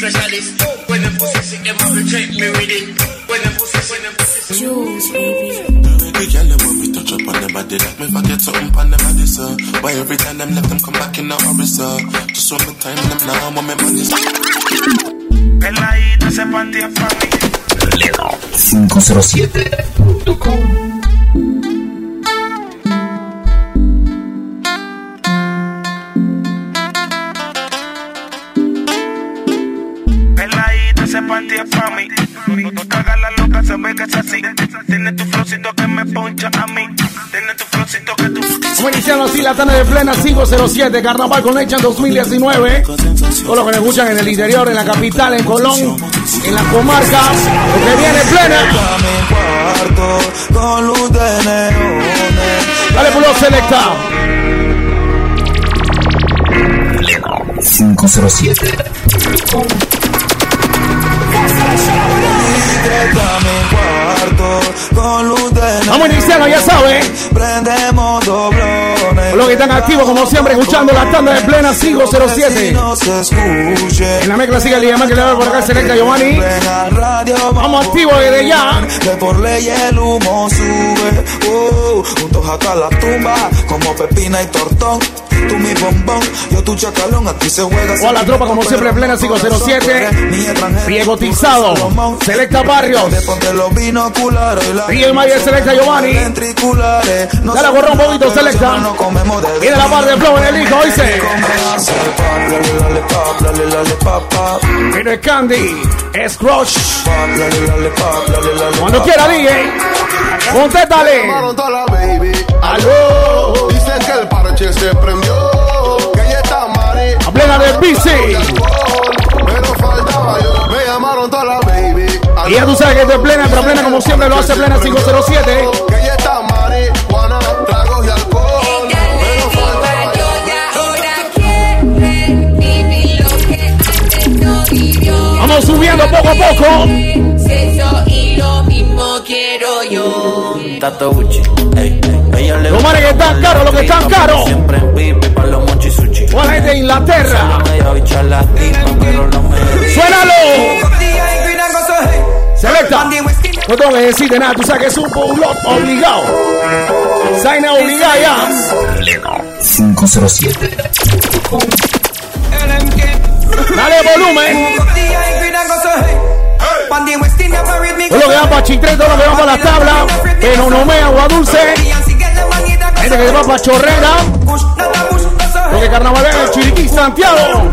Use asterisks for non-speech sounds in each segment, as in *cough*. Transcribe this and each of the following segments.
specialist. When them pussy sick, them have to check me with it. When them pussy, when them pussy Jules, baby. The girl them when we touch up on them body like me forget something on them body, sir. Why every time them left them come back in a hurry, sir? Just one more time them now, want me money. Peladita se partía para mí. 507.com iniciando así la tanda de plena 507, Carnaval Connection 2019. Todos los que nos escuchan en el interior, en la capital, en Colón, en la comarca, lo que viene plena. mi cuarto con luz de neones. Dale por los selecta. 507.com Entra a mi cuarto con luz de neones. Vamos iniciando, ya saben. Prendemos doblones. Los que están activos, como siempre, escuchando la tanda de plena Si 507. no se escuche. En la mezcla sigue el día más que le va por acá Selecta Giovanni. Vamos activos desde ya. Que por ley el humo sube. Oh, juntos hasta la tumba, como pepina y tortón. Tú mi bombón, yo tu chacalón, aquí se juega. O a la tropa, como siempre, plena 507. Riegotizado. Selecta Barrios. DJ Mayer Selecta Giovanni. Dale, gorrón, trata poquito, selecta. Viene la par de flow en el hijo, dice. Mira el Candy. Es Crush. Cuando quiera, DJ. Contéstale. Aló. Parche se prendió. Que ella está mari. A plena de bici. Pero faltaba yo. Me llamaron toda la baby. Y ya tú sabes que esto es plena, pero plena como siempre lo hace plena 507. Que ella está mari. Juana, tragos y alcohol. Pero faltaba yo. Vamos subiendo poco a poco. Yo. Tato Gucci, ey, ey. Ella le Los manes que están caros, los que están caros. Siempre en pipi para los mochi sushi. O la gente de Inglaterra. *laughs* ¡Suénalo! Selecta. No tengo que decirte nada, tú sabes que es un pull-up obligado. Zaina obligada ya. 507.com Dale volumen. Todo lo que va para Chitré, todo lo que va para la tabla. Penonomea, agua dulce. Gente que va para Chorrera. Lo que carnaval en el Chiriquí, Santiago.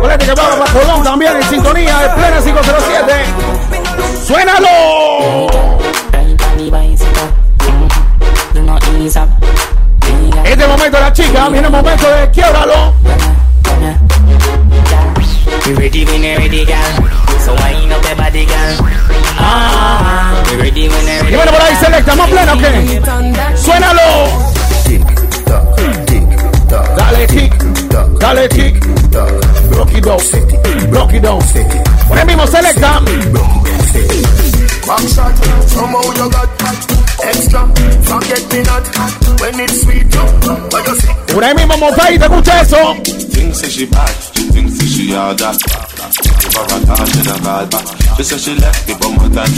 Con gente que va para Colón también en sintonía de plena 507. ¡Suénalo! Este momento de la chica, viene el momento de quiebralo. We ready when they ready, girl. So wind up your body, girl. Ah, we ready when they Y ready. bueno, por ahí selecta, ¿más plena o qué? ¡Suénalo! Dale kick, dale kick. Block it down, block it down. Por el mismo selecta. Backshot, somehow you got extra. Forget me not when it's sweet. What you say? Por ahí mismo montadita, escucha eso. Think say she bad, think say she all that.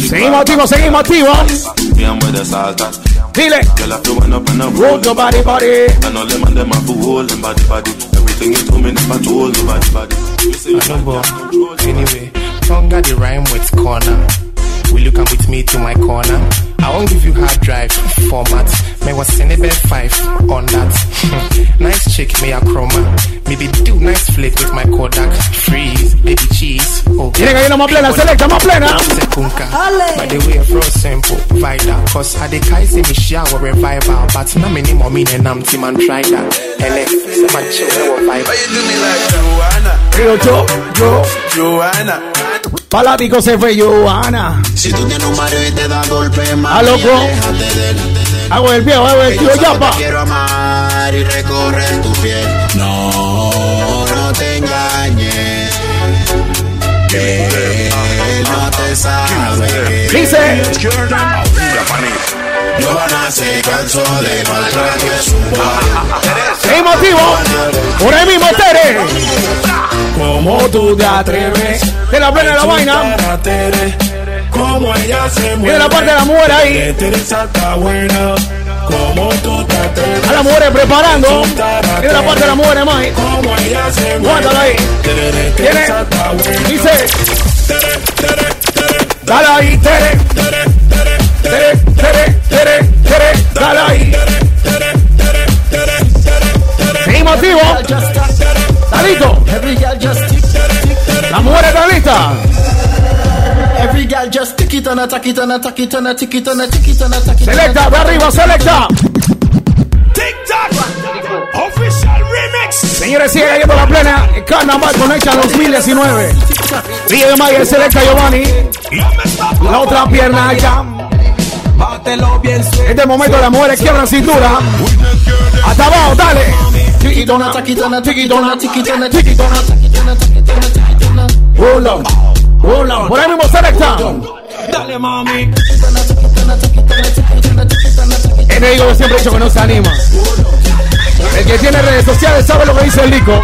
Seguimos activos, seguimos activos. Dile. Roll your body, body. Anyway, tongue the rhyme with corner. Will you come with me to my corner? I won't give you hard drive format. May was in a five on that. *laughs* nice chick, may a chroma. Maybe do nice flick with my Kodak. Freeze, baby cheese. Oh, Tiene que ir más plena, selecta, más plena. Sekunka. By the way, real simple, vital. Cause I the kai say me shower revival. But na me ni mo me and I'm team and try that. And it, my chill, vibe. Why you do me like Joanna? Digo yo, yo. Joanna. Palático se fue Johanna. Si tú tienes un marido y te da golpe, Ah, mami, loco. aléjate de él. Hago el viejo, hago el tío yo solo Yapa. te quiero amar y recorrer tu piel. Sabe. Dice. Giovanna se cansó de maltrato su Seguimos *laughs* activos. Por ahí mismo, Tere. como tú te atreves. De la plena de la vaina. Como ella se Viene la parte de la mujer ahí. Teresa está buena. Como tú te atreves. A la mujer preparando. Viene la parte de la mujer, Mike. Como ella se Guárdala ahí. Buena. Dice. Dale ahí, Tere. Tere, Tere, Tere, Tere. Dale ahí. Seguimos. ¿Está listo? La mujer está lista. Every girl just tick it and attack it and attack it and attack it and attack it and attack it. Selecta, de arriba, selecta. TikTok. Official remix. Señores, sigue cayendo la plena. Carnaval Connection 2019. De Maya, selecta Giovanni. La otra pierna allá. Este momento las mujeres quiebran cintura. Hasta abajo, dale. Hold on. Por ahí mismo selecta. Dale, mami. Este digo siempre he dicho que no se anima. El que tiene redes sociales sabe lo que dice el Lico.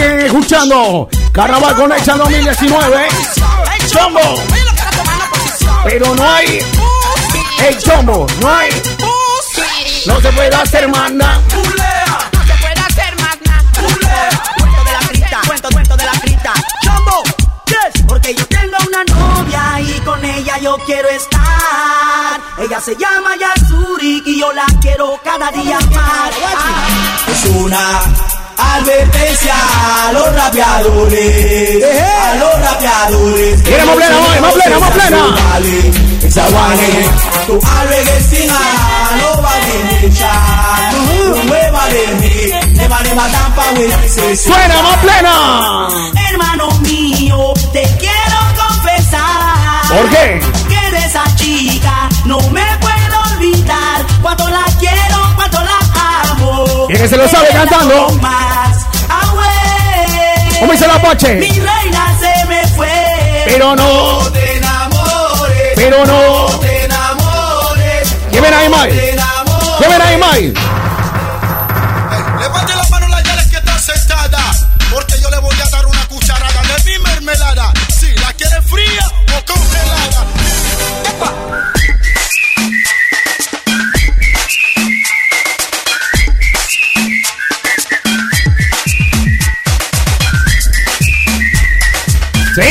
Siguen escuchando. Carnaval Connection 2019. Chombo. Pero no hay. El chombo, no hay. No se puede hacer más nada. No se puede hacer más nada. Cuento de la crita, cuento, cuento de la crita. Chombo, yes, porque yo tengo una novia y con ella yo quiero estar. Ella se llama Yasuri y yo la quiero cada día más. Es una advertencia a los rapeadores. A los rapeadores. Viene más plena, más, plena, más plena. Zawane, tu alreguesina, no vale. No vale me, ne vale matampa, we Suena más plena. Hermano mío, te quiero confesar. ¿Por qué? Que de esa chica no me puedo olvidar. Cuánto la quiero, amo. ¿Quién se lo sabe cantando? ¿Cómo dice la Apache? Mi reina se me fue. Pero no. te enamores. Pero no. te enamores. ¿Quién ahí, Mike? ¿Quién ahí, Mike?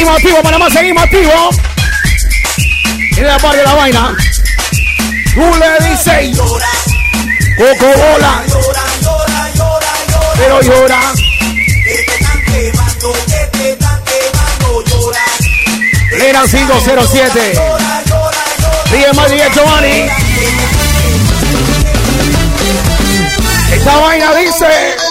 Seguimos activos, Panamá, seguimos activos. Tiene la parte de la vaina. Tú le dices Coco bola. Pero llora. Era 507. Sigue más 10 Giovanni. Esta vaina dice.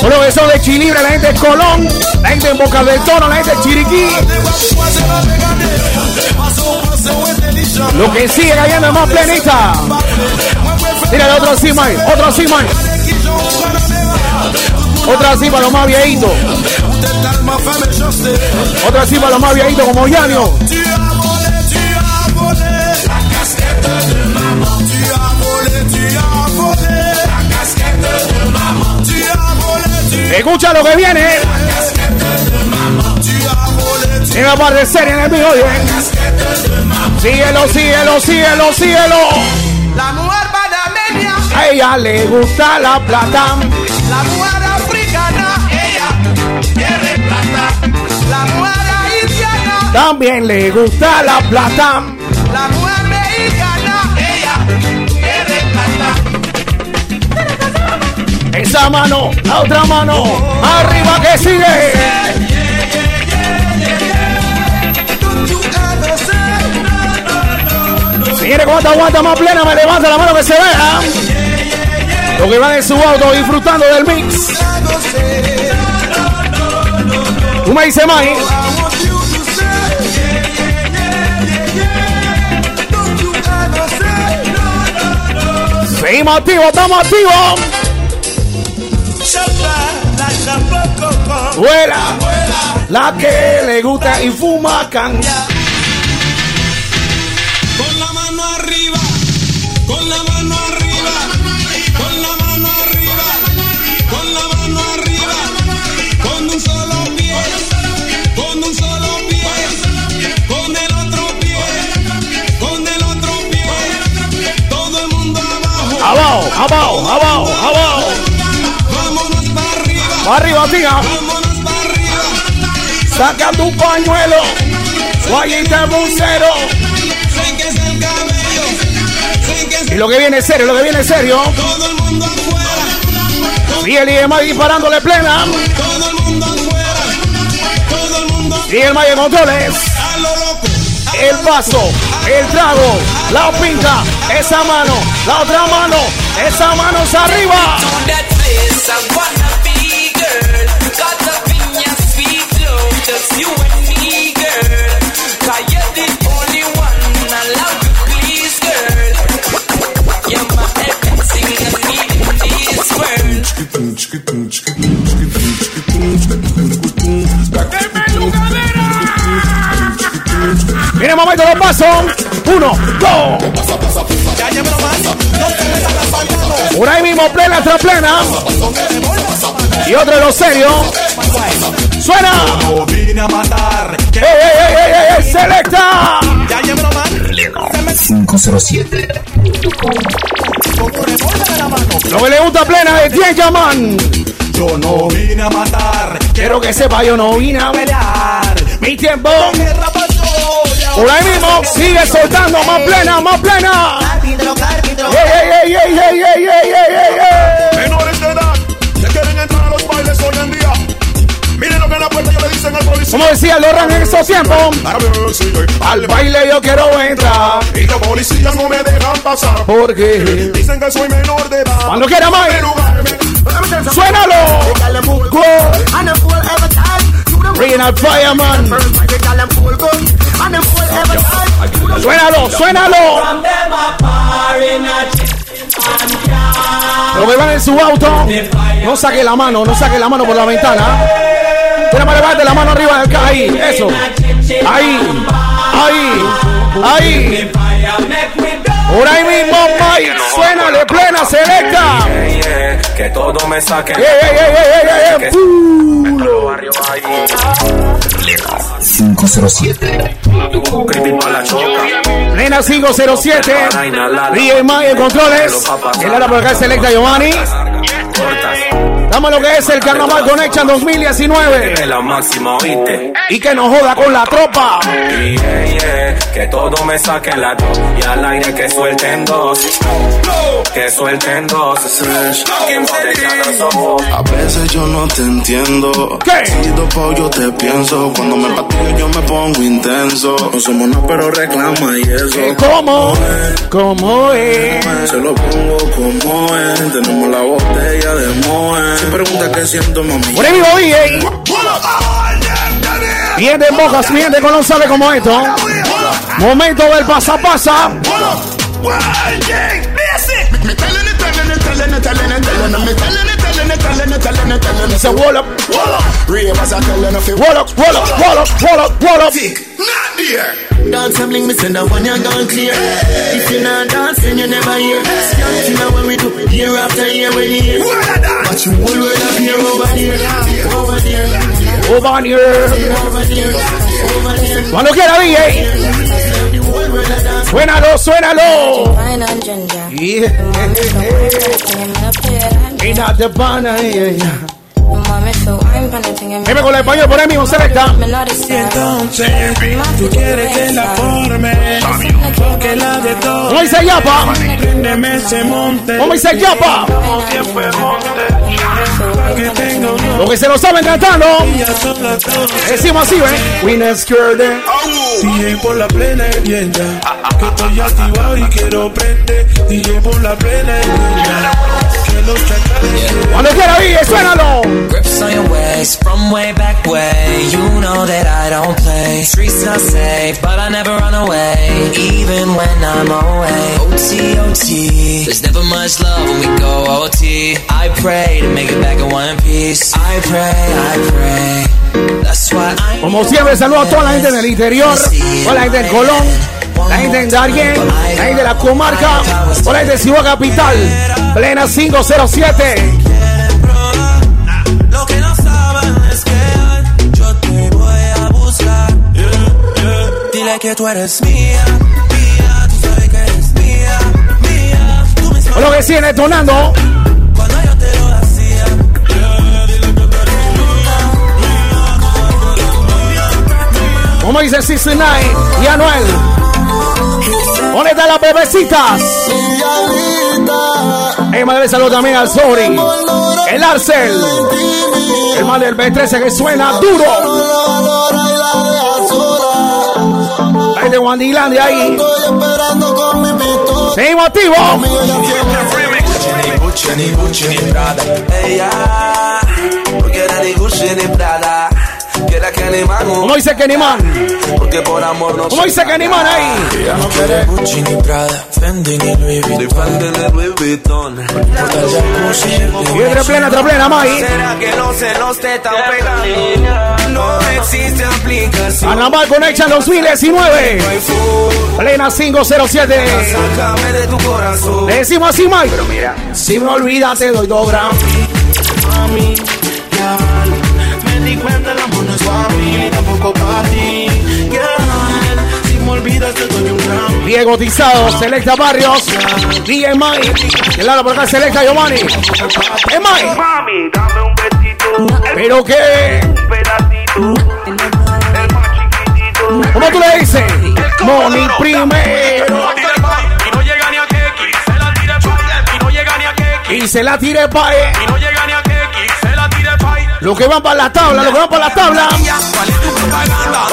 Bueno, eso de Chilibre, la gente de Colón, la gente en Boca del Toro, la gente de Chiriquí. Lo que sigue cayendo más plenita. Mira, otro así, Mike. Otro así, Mike. Otra así para los más viejitos. Otra así para los más viejitos como Yanio. Escucha lo que viene. En la parte serie en el video. Síguelo, síguelo, síguelo, síguelo. La mujer panameña, A ella le gusta la plata. la mujer africana, ella quiere plata. La mujer haitiana, También le gusta la plata. Esa mano, la otra mano. Arriba que sigue. Señores, cuánta aguanta más plena, me levanta la mano que se vea. Lo que van en su auto disfrutando del mix. Tú me dices, May. Seguimos activos, estamos activos. Vuela, la que le gusta y fuma caña. Con la mano arriba, con la mano arriba, con la mano arriba, con la mano arriba, con un solo pie, con un solo pie, con el otro pie, con el otro pie, todo el mundo abajo. Abajo, abajo, abajo, abajo. Arriba, tía. Saca tu pañuelo. Guayita bucero. Y lo que viene es serio, lo que viene es serio. Fiel y Emma disparándole plena. Y el Maya Controles. El paso, el trago, la pinta, esa mano, la otra mano, esa mano es arriba. El momento de los pasos. Uno, dos. Por ahí mismo, plena tras plena. Y otro de los serios. Suena. No. ¡Ey, ey, ey, ey, ey! ¡Selecta! Ya llevo man. 507. Lo que le gusta plena de Tien Yaman. Yo no vine a matar. Quiero que sepa, yo no vine a pelear. Mi tiempo. Pasó. Por ahí mismo, sigue soltando, más plena, más plena. ¡Ey, ey, ey, ey, ey, ey, ey, Menores de edad que quieren entrar a los bailes hoy en día. Miren lo que en la puerta que le dicen al policía. Como decía Loran en esos tiempos. Al baile yo quiero entrar. Y los policías no me dejan pasar. Porque dicen que soy menor de edad. Cuando quiera, más. Suénalo. Regional Fireman. Suénalo, suénalo. Lo que van en su auto, no saque la mano, no saque la mano por la ventana. Tira más levante la mano arriba del ahí, eso. Ahí, ahí, ahí. Ahora ahí mismo, Mike, suénale plena selecta. Que todo me saque. Yeah, yeah, yeah, 507. Nena 507. DJ Mike, controles. El ahora por acá selecta Giovanni. Dame lo que es el Carnaval Connection 2019. Es la máxima, oíste. Y que nos joda con la tropa. Y yeah, yeah, que todo me saque la dos. Y al aire que suelten dos. Que suelten dos. A veces yo no te entiendo. ¿Qué? Si dopo yo te pienso. Cuando me patillo yo me pongo intenso. No somos nada, pero reclama y eso. ¿Cómo? ¿Cómo es? Se lo pongo como es. Tenemos la botella de Moe. Si pregunta qué siento, mami. Por ahí vivo DJ. Bien de bocas, bien de Colón sabe como esto. Momento del pasa pasa. Me telling it, telling it, telling it, telling it, telling it, me telling it, telling it, telling it, telling telling it. It's a wall up. Ravers are telling you Wall up, wall up, wall up, wall up, wall up. not there. Dance and bling, me send that one you gone clear. If you not dancing, you never hear. Skanking now when we do year after year when you hear. But you will well up here over there, over there, Over here. over there, over there. Cuando quiera DJ. Suénalo, suénalo. Yeah. Y not the pana, yeah, yeah. Dime con el español por ahí mismo, selecta. Y entonces tú quieres que la forme. Porque la de todo ¿Cómo dice Yapa? Préndeme ese monte. ¿Cómo dice Yapa? Que tengo Lo que se lo saben cantando. Decimos así, ¿eh? Winners Curd. DJ por la plena hervienda Que estoy activado y quiero prender DJ por la plena chacales Cuando quiera, DJ, suénalo. Grips on your waist from way back way. You know that I don't play. Streets not safe, but I never run away, even when I'm away. OT, OT. There's never much love when we go OT. I pray to make it back in one piece. I pray, I pray. That's why I. Como siempre, saludo a toda la gente del interior, toda la gente del Colón, la gente de Darien, la gente de la comarca, toda la gente de Ciudad Capital, plena 507. Lo que no saben es que yo te voy a buscar. Dile que tú eres mía, mía. Tú sabes que eres mía, mía. Tú lo que sigue detonando, cuando yo te lo hacía. como dice 69 y Anuel. ¿Dónde están las bebecitas? Hey, madre, saludo también al Sori, el Arcel, el mal del B13 que suena duro. Gente de Wandilandia ahí. Seguimos activos. Gucci, ni Gucci, ni Prada. Ella, porque era ni Gucci ni Prada. Que man, ¿Cómo dice Man? porque por amor no ¿Cómo dice ahí? Ella no quiere Gucci ni Prada, Fendi ni Louis Vuitton. Ni Fendi ni Louis Vuitton. Y entre plena, entre plena. ¿Será que los celos te están pegando? No existe aplicación. Carnaval Connection 2019. Plena 507. Sácame de tu corazón. Le decimos así, Mike. Pero mira, si me olvidas, te doy dobra. Mami, ya Cuenta el amor no es para mí Ni tampoco para ti Girl, Si me olvidas te doy un gran Diego Tizado, Selecta Barrios. DJ Mike. El lado por acá, Selecta Giovanni. Es Mike. Mami, dame un besito, Pero que. un pedacito. El más chiquitito. ¿Cómo tú le dices? Moni primero. Y no llega ni a Keki, se la tire pa' Y no llega ni a Keki, Y se la tire pa' Los que van para la tabla, los que van para la tabla.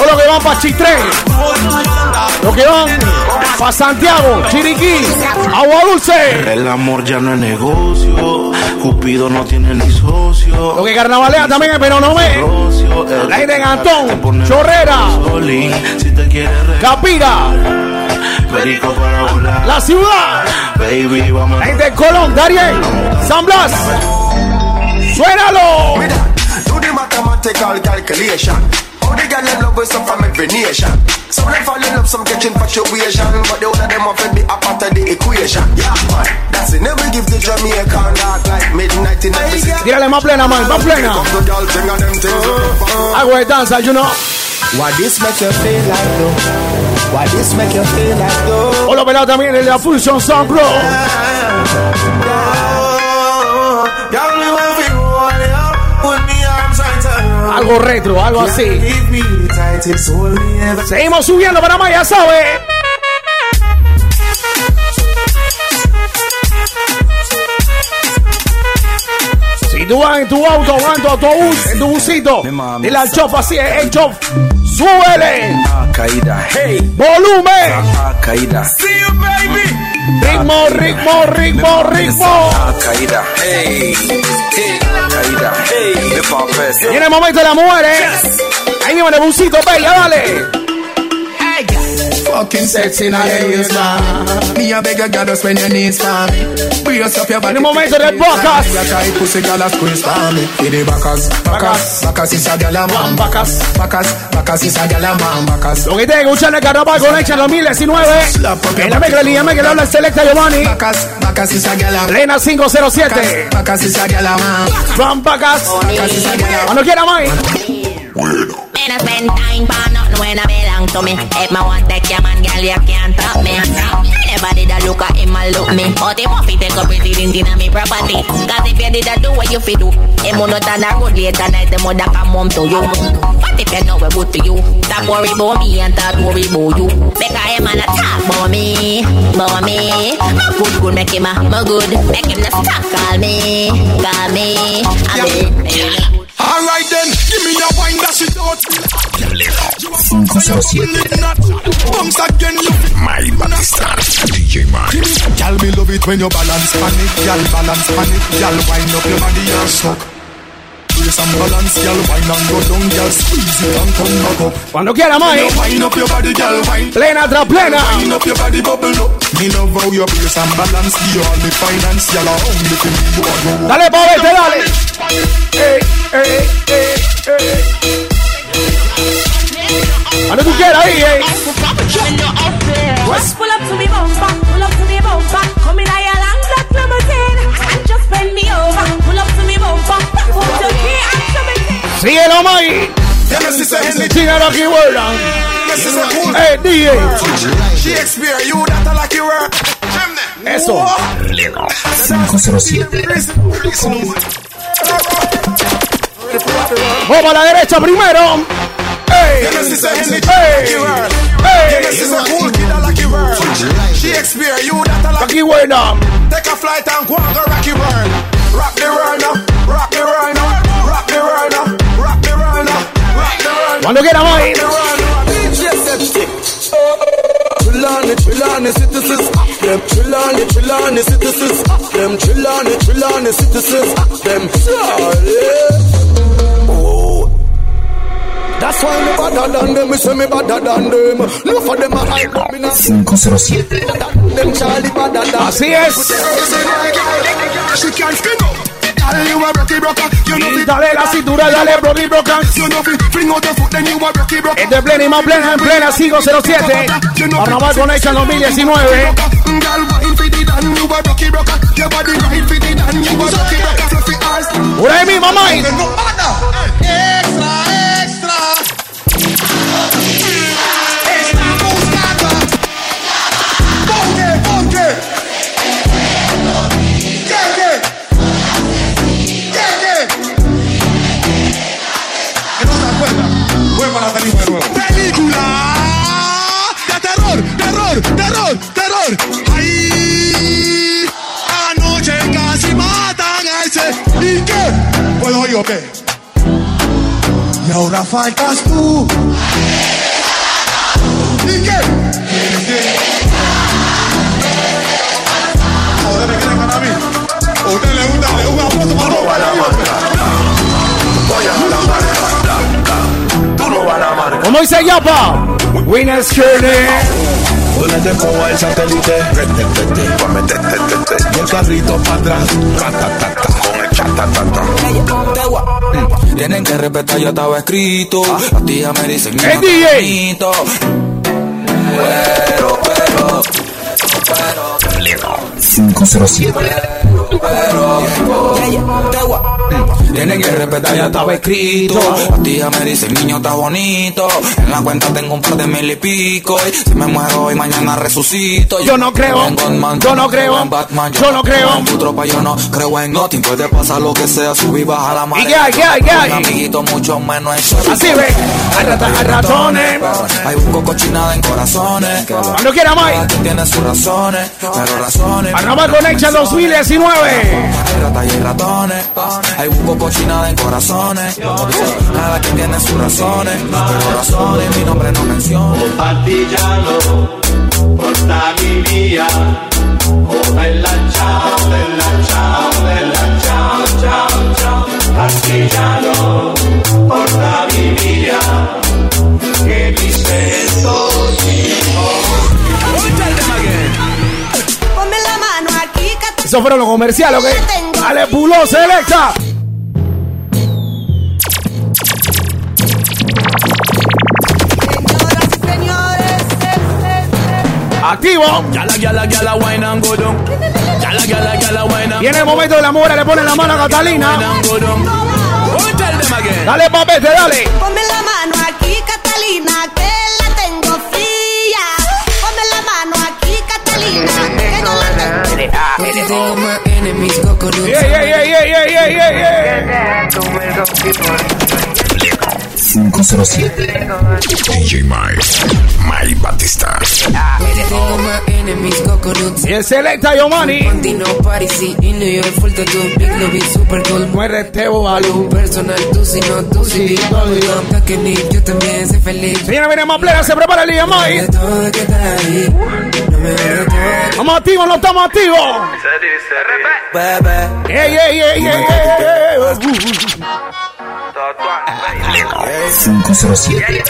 O los que van para Chitré. Los que van para Santiago, Chiriquí, Agua Dulce. El amor ya no es negocio Cupido no tiene ni socio Los que carnavalea también, pero no ve. La gente en Antón, Chorrera, Capira, Perico para volar la ciudad. Baby, vamos La gente de Colón, Darien, San Blas. Suénalo. Mathematical calculation. How the girl in love with some from every nation. Some them fall in love, some catch infatuation. But the whole of them have to be a part of the equation. Yeah, man. That's it. Never give the Jamaican dark like midnight in every city. Tírale más plena, man, más plena. Come to girl, bring on them things. Algo de danza, you know. Why this make you feel like though? Why this make you feel like though? Hola, pelado también en la Fusion Sound Pro. Girl, me want Algo retro, algo así. Seguimos subiendo para más, ya sabe. Si tú vas en tu auto o en tu autobús, en tu busito, dile al chop así, el chop, súbele, Caída, hey, volumen, caída. See you, baby. ritmo, ritmo, ritmo, ritmo. Caída, hey, hey, caída, hey. En el momento de las mujeres, ahí mismo en el busito, bella, dale. Fucking sexy now you start. Me a beg you, gotta spend your knees me. Brace up your body. El momento del podcast. Ya tight pussy, girl, a squeeze for me. Hit the backers, backers, backers is a girl a man. Backers, backers, backers is a girl a man. Backers. Lo que te escuchan el Carnaval Connection 2019. En la mezcla, línea que le habla el Selecta Giovanni. Backers, backers is a girl a man. Plena 507. Backers is a girl a man. Backers is a girl a man. Cuando quiera, Mike. Me no spend time for nothing when I belong to me. If me want take your man, girl, you can't stop me. Never did I look at him and look me. But him want take up resident in me property. Cause if you did I do what you fi do, him will not on the road later night, the mother come home to you. But if you know we good to you, stop worry about me and start worry about you. Because him and talk about me, about me. My good, good, make him a, my good, make him not stop call me, call me. I mean, Alright then, give me a wine that shit out. 507. Bounce again, you My Batista, DJ Mark. Girl, me love it when you balance it. Girl, balance it. Girl, wind up your body and suck. Brace and balance, girl, wine and go down, girl, squeeze it and come back up. Cuando quiera, Mike. You Wind up your body, girl, wine. Plena tras plena. Wind up your body, bubble up. Me love how you brace and balance, give you all the finance, girl, only for me you are go. Dale, pa' vete, dale. Ey, ey, ey, ey. Cuando tú quieras ahí, eh. eh, eh, eh just pull up to me bumper, pull up to me bumper. Come in a your long black limousine and just bend me over. Síguelo, Mike. China Rocky World. Hey, DJ. Shakespeare, you that I like you were. Eso. 507. Vamos a la derecha primero. Hey. Shakespeare, you that I like Rocky World. Take a flight and go on the Rocky World. Rock the world now, rock the world now, rock the world now. Cuando quiera, Mike. Trillani, Trillani, citizens, them Trillani, Trillani, citizens, them Trillani, Trillani, citizens, them Charlie. Oh. That's why me better than them, me say me better than them. Look for them a hype, but me not 507. them Charlie better than Así es. She can't spin up. You a rocky broker. You know Y fi dale la cintura, dale Brody Brocan. You know fling out your foot, then you a rocky broker. Es de plena y más plena en plena 507. Carnaval Connection 2019. Girl, wine fi the ¿Puedo ir o qué? Y ahora faltas tú. ¿Y qué? ¿A ustedes me quieren ganar a mí? ¿A ustedes les gusta le gusta foto para no ¿Cómo dice Yapa? Winners Journey. Ponete como el satélite. Y el carrito para atrás. Ratatata. Con el chatatata. Mm, Tienen que respetar, ya estaba escrito. Las tías me dicen, ¡Eh, "No, DJ! bonito". Pero, pero, pero, 507. pero, Mm, Tienen que respetar, ya estaba escrito. Las tías me dicen, niño, está bonito. En la cuenta tengo un par de mil y pico. Y si me muero hoy, mañana resucito. Yo no creo, en yo no creo, en Batman, yo no creo. En tu tropa, yo no creo en nothing. Puede pasar lo que sea, subir, bajar la marea. ¿Y hay, hay, hay? Un amiguito, mucho menos en short. Así ve. A rata- a ratones. Hay un cochinada en corazones. Que Cuando quiera, quien tiene sus razones, pero razones. Carnaval Connection 2019. Hay ratas y ratones. Hay un cochinada en corazones. Cada quien tiene sus razones, pero razones. Mi nombre no menciona. partigiano, portami via. Oh bella fueron los comerciales, ¿ok? Dale, pulo, selecta. Activo. Viene el momento de la mujer, le pone la mano a Catalina. Dale, papete, dale. Ponme la mano Yeah, yeah, yeah, yeah, yeah, yeah, yeah, yeah. 507. DJ Mike. Mike Batista. Y el selecta Yomani. Muere Tebo Balú. Personal, tú si no, tú si no, que ni yo también soy feliz. Viene, viene más plena, se prepara el día Mike. Estamos activos, no estamos activos. Yeah, yeah, yeah, yeah, yeah. 507.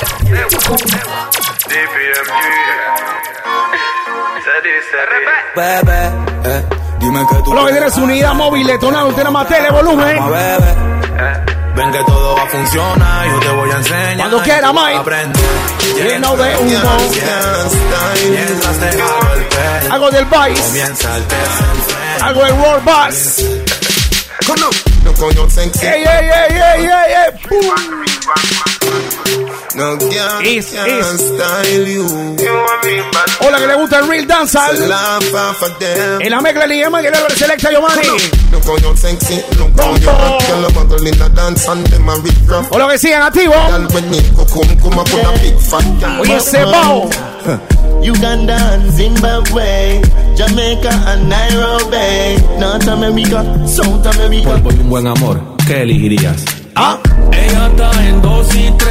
Bebé, eh, dime que tú Lo que tienes unidad móvil, detonado, usted nada más tele, volumen. Ven que todo va a funcionar, yo te voy a enseñar. Cuando quiera, Mike. Aprende. Lleno de humo. Algo del Vice. Comienza el desenfreno. Algo del World Bass. Look how you sexy. Yeah, yeah, yeah, yeah, yeah, yeah. No girl Is, can is. style you. Hola, que le gusta el Real them. En la mezcla de Lima, que le selecta Giovanni. Look how you sexy. Look how you hot. Girl, a bundle in a dance and them a rip rough. Hola, que sigan activos. Oye, ese bao. Uganda and Zimbabwe, Jamaica and Nairobi, North America, South America. Por un buen amor, ¿qué elegirías? Ah. Ella está en dos y tres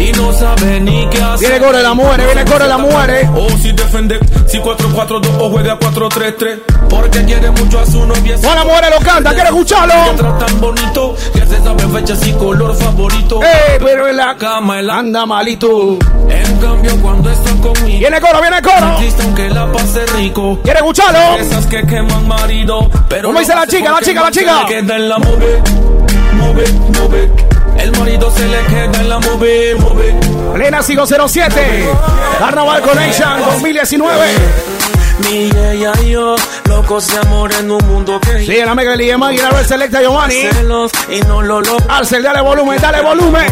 y no sabe ni qué hacer. Viene Gore la muere, viene Gore la muere. O si defiende, si 4-4-2 o juega 4-3-3. Porque quiere mucho a su novia. La muere lo canta, quiere escucharlo. Letra tan bonito que se sabe fechas y color favorito. Eh, pero en la cama él anda malito. En cambio, cuando está conmigo. Viene Coro, viene Coro. Aunque la pase rico. ¿Quiere escucharlo? Esas que queman marido. Pero ¿Cómo dice la chica, la chica, la chica? le queda en la move, move, move. El marido se le queda en la move, move. Plena 507. Carnaval Connection 2019. Mi ella y yo, locos de amor en un mundo que Sí, la mega de Lima y la red selecta Giovanni. celos y no lo logro. Arcel, dale volumen, dale volumen.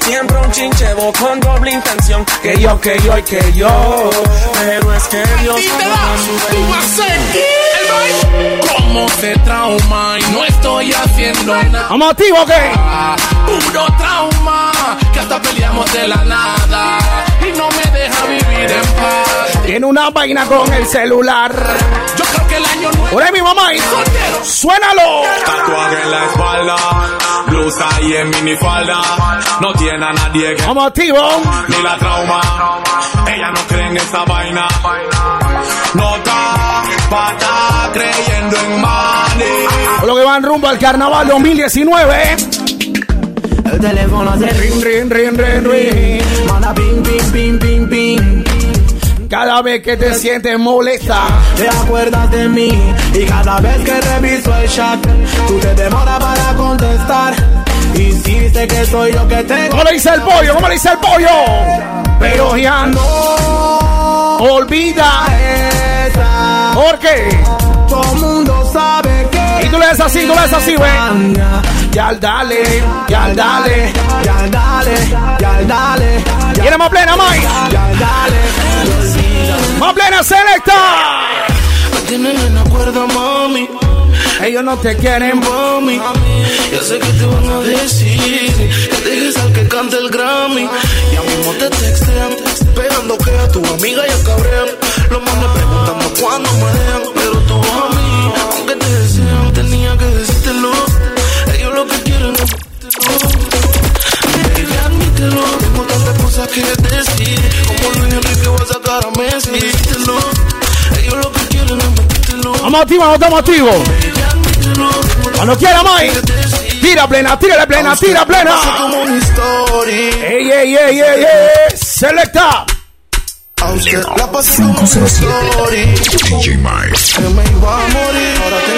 Siempre un chinchevo con doble intención. Que yo, que yo y que yo. Pero es que Dios Tú vas a ser el Como se trauma y no estoy haciendo nada. ¿Vamos activo o qué? Puro trauma, que hasta peleamos de la nada. Y no me deja vivir en paz. Tiene una vaina con el celular. Yo creo que el año nuevo. Por ahí mi mamá. y- Suénalo. Tatuaje en la espalda, blusa y en minifalda. No tiene a nadie que Vamos activo. ni la trauma. Ella no cree en esta vaina. No está pata creyendo en money. Lo que van rumbo al carnaval 2019. El teléfono hace Rin, rin, rin, rin, rin. Manda ping, ping, ping, ping, ping. Cada vez que te sientes molesta. Te acuerdas de mí y cada vez que reviso el chat, tú te demoras para contestar. Dice que soy yo que tengo. ¿Cómo le dice el pollo? ¿Cómo le dice el pollo? Pero ya no olvida. esa. ¿Por qué? Todo mundo sabe das así, tú das así, güey. Ya dale, ya dale. Ya dale, ya dale. Ya ¿Quiere más plena, Mike? dale. Más plena selecta. Tienen en acuerdo, mami. Ellos no te quieren, mami. Yo sé que te van a decir que dejes al que cante el Grammy. Ya mismo te textean, esperando que a tu amiga ya cabrean. Los más me preguntando cuándo me dejan, pero tú a mí, aunque te desean, tenía que decírtelo. Ellos lo que quieren es Baby, admítelo, tengo tantas cosas que decir. Como Luis Enrique va a sacar a Messi. Díselo, ellos lo que quieren es metértelo. Vamos activos, no estamos activos. Cuando quiera, Mike. Tira plena, tírale plena, tira plena. Ey, ey, ey, ey, ey. Selecta. A usted la pasé como una 507. story. DJ Mike. Que me iba a morir. Ahora tengo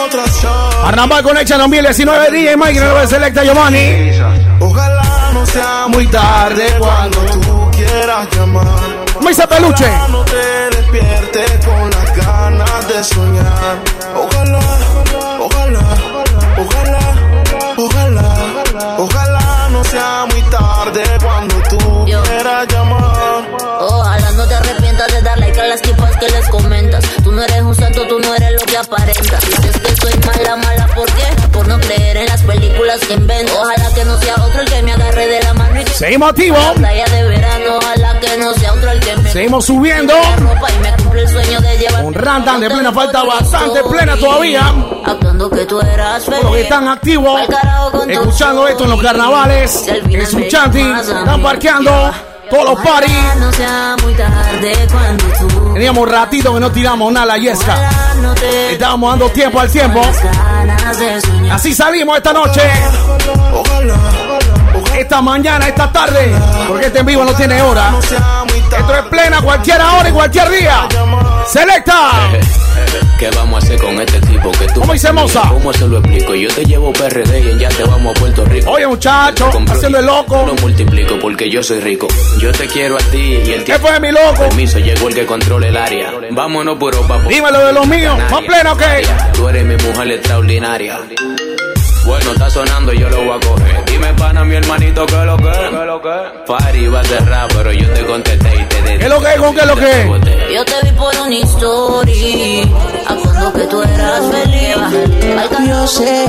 relación con otras chavas. Carnaval Connection 2019, DJ Mike, y la selecta Giovanni. Ojalá no sea muy tarde cuando tú quieras llamar. Dice peluche. Ojalá no te despiertes con las ganas de soñar. Ojalá, ojalá, ojalá, ojalá. Ojalá no sea muy tarde cuando tú quieras llamar. Ojalá no te arrepientas de dar like a las tipas que les comentas. Tú no eres un santo, tú no eres lo que aparentas. Soy mala, mala, ¿por qué? Por no creer en las películas que invento. Ojalá que no sea otro el que me agarre de la mano y que Seguimos activos. a la playa de verano. Ojalá que no sea otro el que me Seguimos subiendo. la ropa y me cumple el sueño de llevar Un randan de plena, falta bastante plena todavía. Actuando que tú eras feliz. Los que están activos, escuchando esto en los carnavales, en su chanti, están parqueando todos los parties. No sea muy tarde cuando tú Teníamos ratito que no tiramos nada a la yesca. no Estábamos dando tiempo al tiempo. Así salimos esta noche. Esta mañana, esta tarde. Porque este en vivo no tiene hora. Esto es plena cualquier hora y cualquier día. Selecta. ¿Qué vamos a hacer con este tipo que tú ¿Cómo dice Moza? ¿Cómo se lo explico? Yo te llevo PRD y en ya te vamos a Puerto Rico. Oye, muchacho, haciendo el loco. Lo multiplico porque yo soy rico. Yo te quiero a ti y el ¿Qué fue, mi loco? Permiso, llegó el que controla el área. Vámonos por Europa. Dímelo de los míos. Más pleno que. Tú eres mi mujer extraordinaria. Bueno, está sonando, yo lo voy a coger. Dime, pana, mi hermanito, ¿qué es lo que? ¿Qué es lo que? Party va a cerrar, pero yo te contesté y te ¿Qué es lo que? ¿Con qué es lo que? Yo te vi por una historia, acuerdo que tú eras feliz. Yo sé,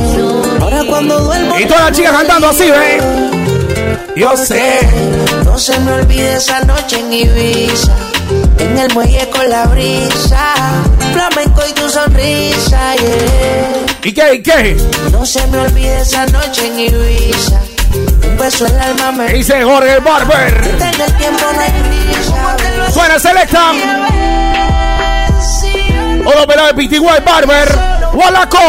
ahora cuando duermo. Y todas las chicas cantando así, ¿ves? Yo sé. No se me olvide esa noche en Ibiza, en el muelle con la brisa, flamenco y tu sonrisa, yeah. ¿Y qué? ¿Y qué? No se me olvide esa noche en Ibiza, un beso en el alma me Dice Jorge Barber. Tenga el tiempo no hay prisa. Suena Selecta. Hola, pelado de Pitiguay Barber. Walaco.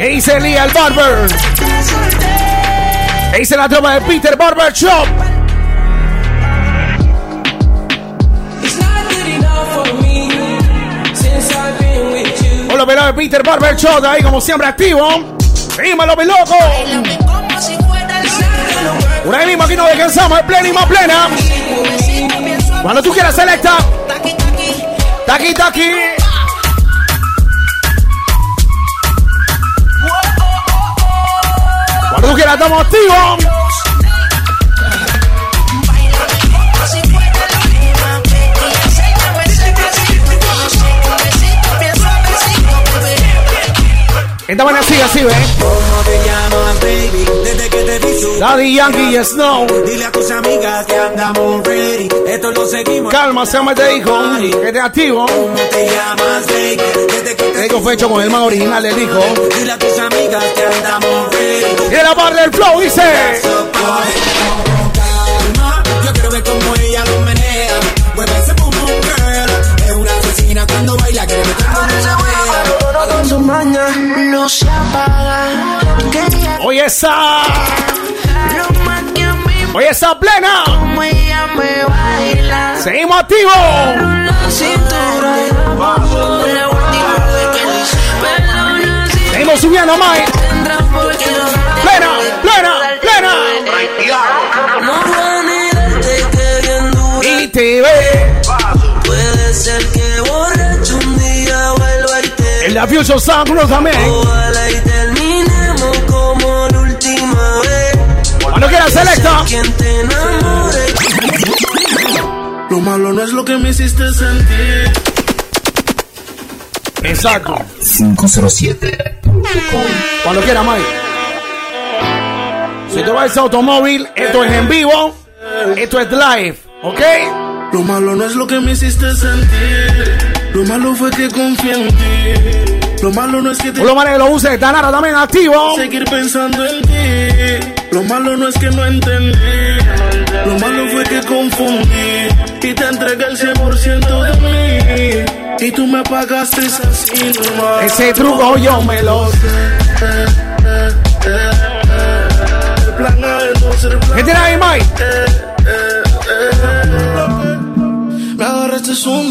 ¿Qué dice Lía el Barber? ¿Qué dice la tropa de Peter Barber Shop? Hola, pelado de Peter Barber Shop. Ahí, como siempre, activo. Dímelo, mi loco. Por ahí mismo aquí nos descansamos, es plena y más plena. Cuando tú quieras, selecta. Taqui, taqui. Cuando estamos activos. Esta vaina sigue así, ¿ves? ¿Cómo te llamas, baby? Daddy Yankee y Snow. Dile a tus amigas que andamos ready. Esto lo seguimos. Calma, se llama te dijo. Que te activo. ¿Cómo te llamas, baby? Desde que Te digo fue hecho con el man original del hijo. Dile a tus amigas que andamos ready. Y la parte del flow dice. Calma, yo quiero ver cómo ella lo menea. Mueve ese boom girl. Es una asesina cuando baila, quiere meter con esa wea. con su maña, no se apaga. Hoy está. Hoy está plena. Seguimos activos. Seguimos subiendo, Mike. Plena, plena, plena. Y te ve. Puede ser que borracho un día vuelva y te la Fusion Sound Crew también. Cuando quieras, selecta. Te enamore. Lo malo no es lo que me hiciste sentir. Exacto. 507. Cuando quiera, Mike. Si tú vas a ese automóvil, esto es en vivo. Esto es live. ¿Ok? Lo malo no es lo que me hiciste sentir. Lo malo fue que confié en ti. Lo malo no es que te lo menos lo use también activo. seguir pensando en ti. Lo malo no es que no entendí. Lo malo fue que confundí. Y te entregué el 100% de mí. Y tú me pagaste así nomás. Ese truco yo me lo sé. El plan A es no ser plan ¿Qué tienes ahí, Mike? Me agarraste un.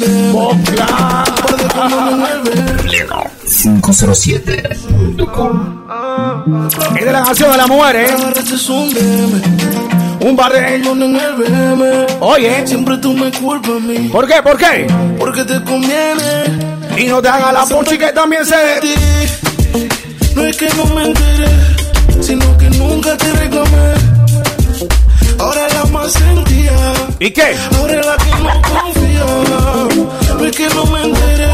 Guarda cuando me mueve. 507.com. Es de la canción de la mujer, ¿eh? un bar de... Cuando en el BM. Oye. Siempre tú me culpas a mí. ¿Por qué? ¿Por qué? Porque te conviene. Y no te haga la ponchi que también se No es que no me enteré, sino que nunca te reclamé. Ahora la más sentía. ¿Y qué? Ahora la que no confía. No es que no me enteré,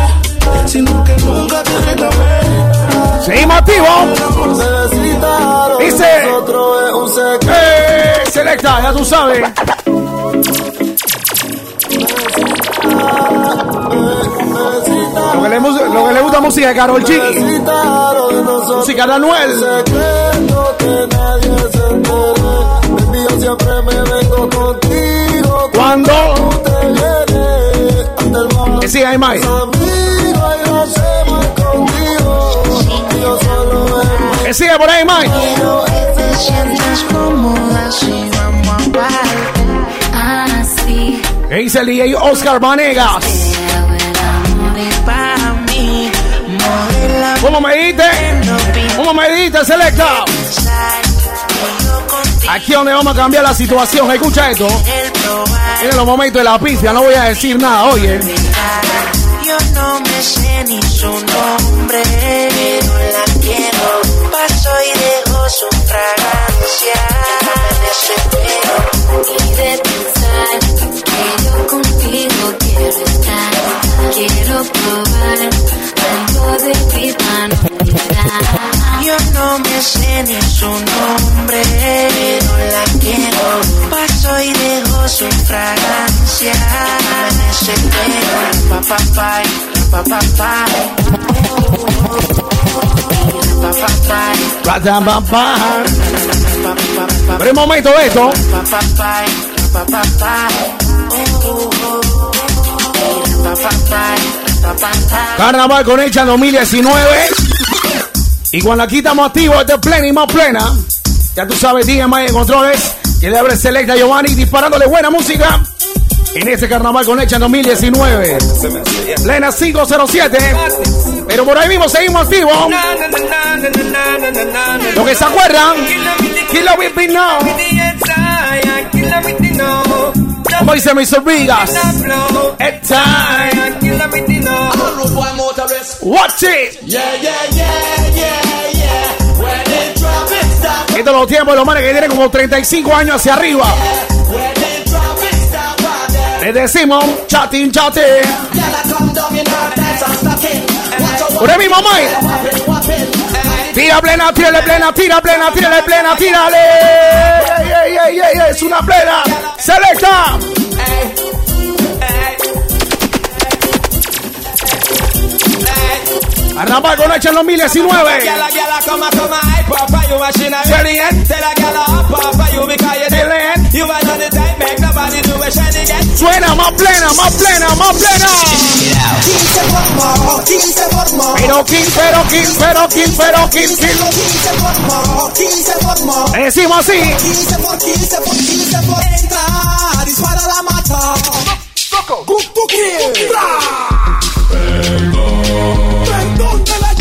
sino que nunca te reclamé. Seguimos activos. Dice. Eh, selecta, ya tú sabes. Lo que, le, lo que le gusta música de Carol G. Música de Anuel. Cuando siga ahí, Mike. Que siga por ahí, Mike. Te sientes cómoda si vamos. Que dice el DJ Oscar Vanegas. ¿Cómo me diste? ¿Cómo me diste, Selecta? Aquí donde vamos a cambiar la situación. Escucha esto. En los momentos de la pifia, no voy a decir nada, oye. Yo no me sé ni su nombre, pero la quiero. Paso y dejo su fragancia. Desespero y de pensar que yo contigo quiero estar. Quiero probar algo de vida. Yo no me sé ni su nombre, pero la quiero. Paso y dejo su fragancia. Me desespero. Pa pa pa, pa pa pa. Pa pa pa. Ratapapá. Pero el momento de esto. Pa pa pa, pa pa pa. Oh, oh, oh. Pa pa pa, pa pa pa. Carnaval con Hecha 2019. Y cuando aquí estamos activos, este es plena y más plena. Ya tú sabes, Mike de Controles, que le abre Selecta Giovanni disparándole buena música. En este Carnaval con Hecha 2019. Plena 507. Pero por ahí mismo seguimos activos. Los que se acuerdan. Kill It With Me Now. Moise Misorigas. At time. Watch it. Yeah, yeah, yeah, yeah, yeah. Los tiempos de los manes que tienen como 35 años hacia arriba. Les decimos chatting, chatting. Por mi mamá. Tira plena, tírale plena, tira plena, tírale plena, tírale. Ey, ey, ey, ey, ey, es una plena. Selecta. Carnaval con Hecha en 2019. Suena más plena, más plena, más plena. 15 por más, 15 por más. Pero 15, pero 15, pero 15, pero 15. 15 por más, 15 por más. Decimos así. 15 por 15 por 15 por entrar. Dispara la mata. Loco. Perdón. Perdón de la.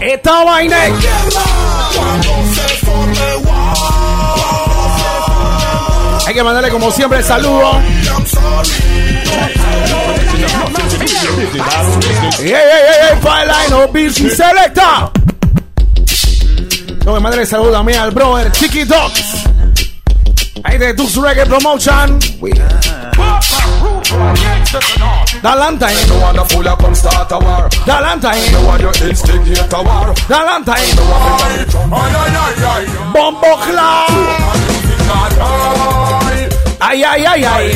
Esta vaina es. Cuando se forme hay que mandarle como siempre el saludo. Ey, ey, ey, Fireline o Bill Selecta. No me mandarle saludo también al brother Chiqui Dogs. Ahí de Dux Reggae Promotion. Dalanta, eh. Dalanta, eh. Dalanta, eh. Bombo Cloud. Ay, ay, ay, ay.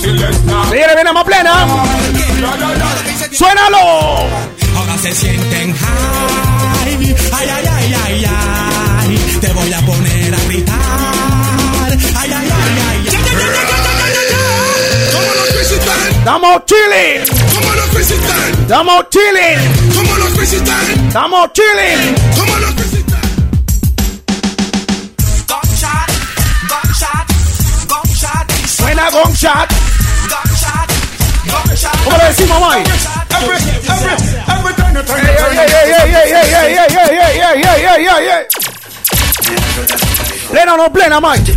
Señores, viene más plena. Suénalo. Ahora se sienten high. Ay, ay, ay, ay, ay. Te voy a poner a gritar. Ay, ay, ay, ay. Ya, ya, ya, ya, ya, ya, ya, ya. ¿Cómo gunshot. Suena gunshot. Gunshot, gunshot. ¿Cómo le decimos, Mike? Every, every, every time you turn Ey, ey, ey, ey, ey, ey, ey, ey, ey, ey, ey, ey, ey, ey, ey. Plena o no plena, Mike.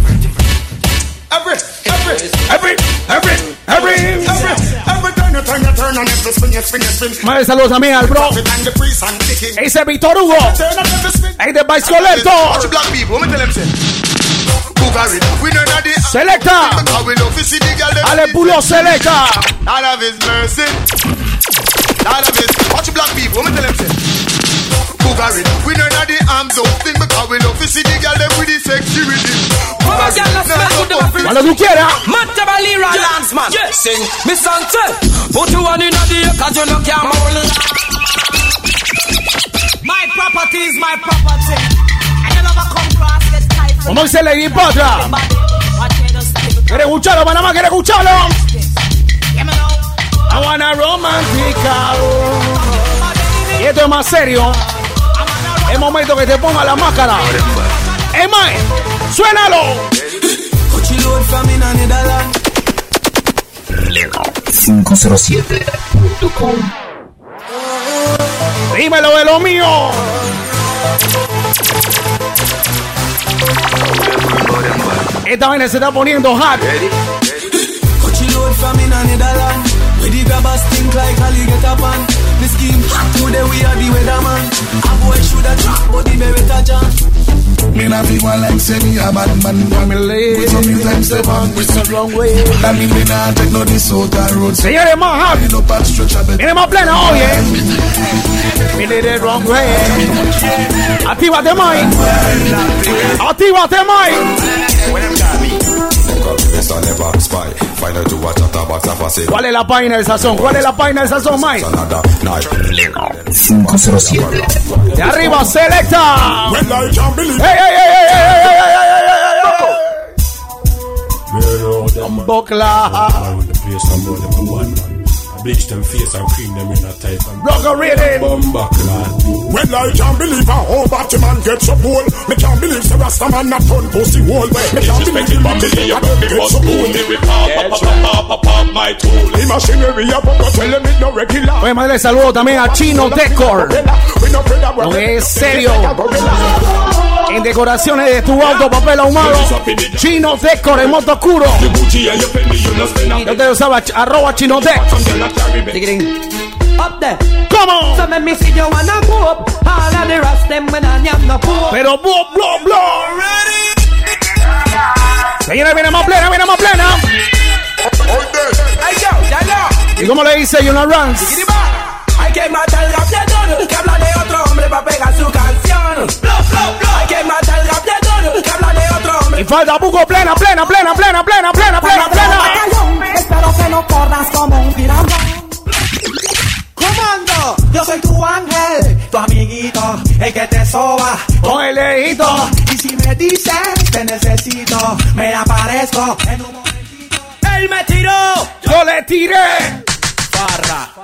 Every, every, every, every, every. Every turn you turn you turn and every spin you spin you spin. Más saludos también al bro. And the priest and the king. Ese Víctor Hugo. Turn and every spin. Ahí de Vice Collector. Watch black people, let me tell them Married. We know that the selector. I will selector. None of his mercy. None of his. Watch black people. Women tell them Bugari. We know that the arms of thing because we love to see the girl them with the sexy rhythm. Come on, girl, let's smack with the muffin. Wanna Balira Landsman. Yeah. Sing, Miss Ante. Put you on in the air cause you know can't hold My property is my property. Como dice Lady Patra. ¿Quieres escucharlo, Panamá? ¿Quieres escucharlo? I wanna romantica. Y esto es más serio. Es momento que te ponga la máscara. Suénalo. In a Netherlands. 507.com Dímelo de lo mío. Esta vaina se está poniendo hot. Me not be one like say me a bad man When me lay. With some time step on With some wrong way. That mean me not take no this out the road. Say you them a hot Me no pass stretch a bit Me them a plan all yeah. Me lay the wrong way. I think what they mind I think what they mind ¿Cuál es la página del sazón? ¿Cuál es la página del sazón, Mike? 507 De arriba, selecta. ¡Ey, ey, ey, ey, Bleach them face and cream them in a tight and Rock a rhythm. Bumba clad. When I can't believe a whole Batman gets a bold Me can't believe the Rasta man not turn pussy wall Me can't believe Babylon get so bold The machinery a pop up tell them it no regular Voy a mandarle saludo también a Chino Decor. Lo que es serio. en decoraciones de tu auto, papel ahumado, Chinos Decor, en oscuro. Yo te usaba arroba Chinotec. ¿Cómo? Pero blo, blo, blo. Señora, viene más plena, viene más plena. ¿Y cómo le dice Yuna Runs? Hay que matar la que habla de otro hombre para pegar su cara. Hay que matar que habla de otro hombre. Y falta buco plena, plena, plena, plena, plena, plena, plena, plena. Espero que no corras como un tirano. Comando, yo soy tu ángel, tu amiguito, el que te soba. Con el dedito. Y si me dices te necesito, me aparezco en un momentito. Él me tiró. Yo le tiré. Barra.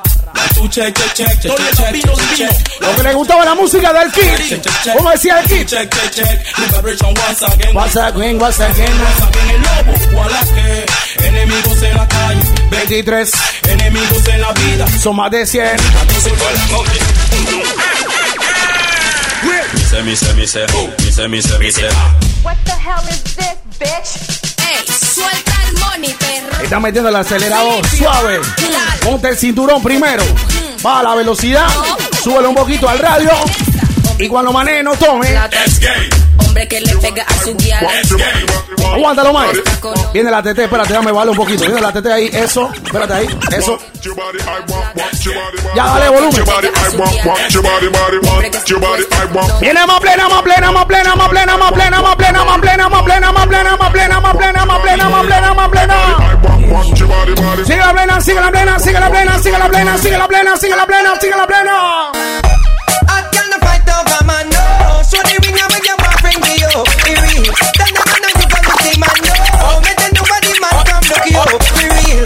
Tu check, check, check, check, check, check, check. Lo que le gustaba la música del Kid. ¿Cómo decía el Kid? Check, check, check. Once again. Once again, once again. Once again el lobo. Enemigos en la calle. 23. Enemigos en la vida. Son más de 100. Me say, me say, me say, me say, me say, me say. What the hell is this, bitch? Ey, suelta. Está metiendo el acelerador suave. Ponte el cinturón primero. Va a la velocidad. Súbele un poquito al radio. Y cuando maneje no tome. Hombre que le pega a su guía. Aguántalo más. Viene la TT, espérate, déjame bajarle un poquito. Viene la TT ahí, eso. Espérate ahí, eso. Ya dale volumen. Viene más plena, más plena, más plena, más plena, más plena, más plena, más plena, más plena, más plena, más plena, más plena, más plena, más plena, más plena. Sigue la plena, sigue la plena, sigue la plena, sigue la plena, sigue la plena, sigue la plena, sigue la plena. So the ring when your boyfriend give you. Be real. Then the man you can see man no. Oh, me then nobody man come look you. Be real.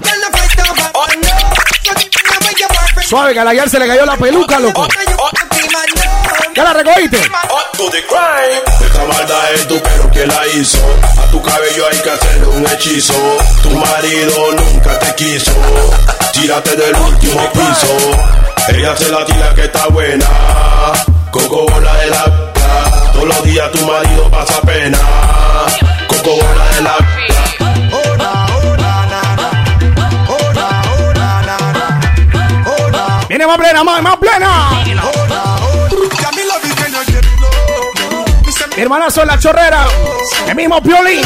Can't fight over my no. So the ring when your boyfriend Suave, que a la se le cayó la peluca, loco. ¿Ya la recogiste? Esta maldad es tu pero que la hizo. A tu cabello hay que hacerle un hechizo. Tu marido nunca te quiso. Tírate del último piso. Ella se la tira que está buena. Coco bola de lata. Todos los días tu marido pasa pena. Coco bola de lata. Viene más plena, más, más plena. Mi hermana son la chorrera. El mismo piolín.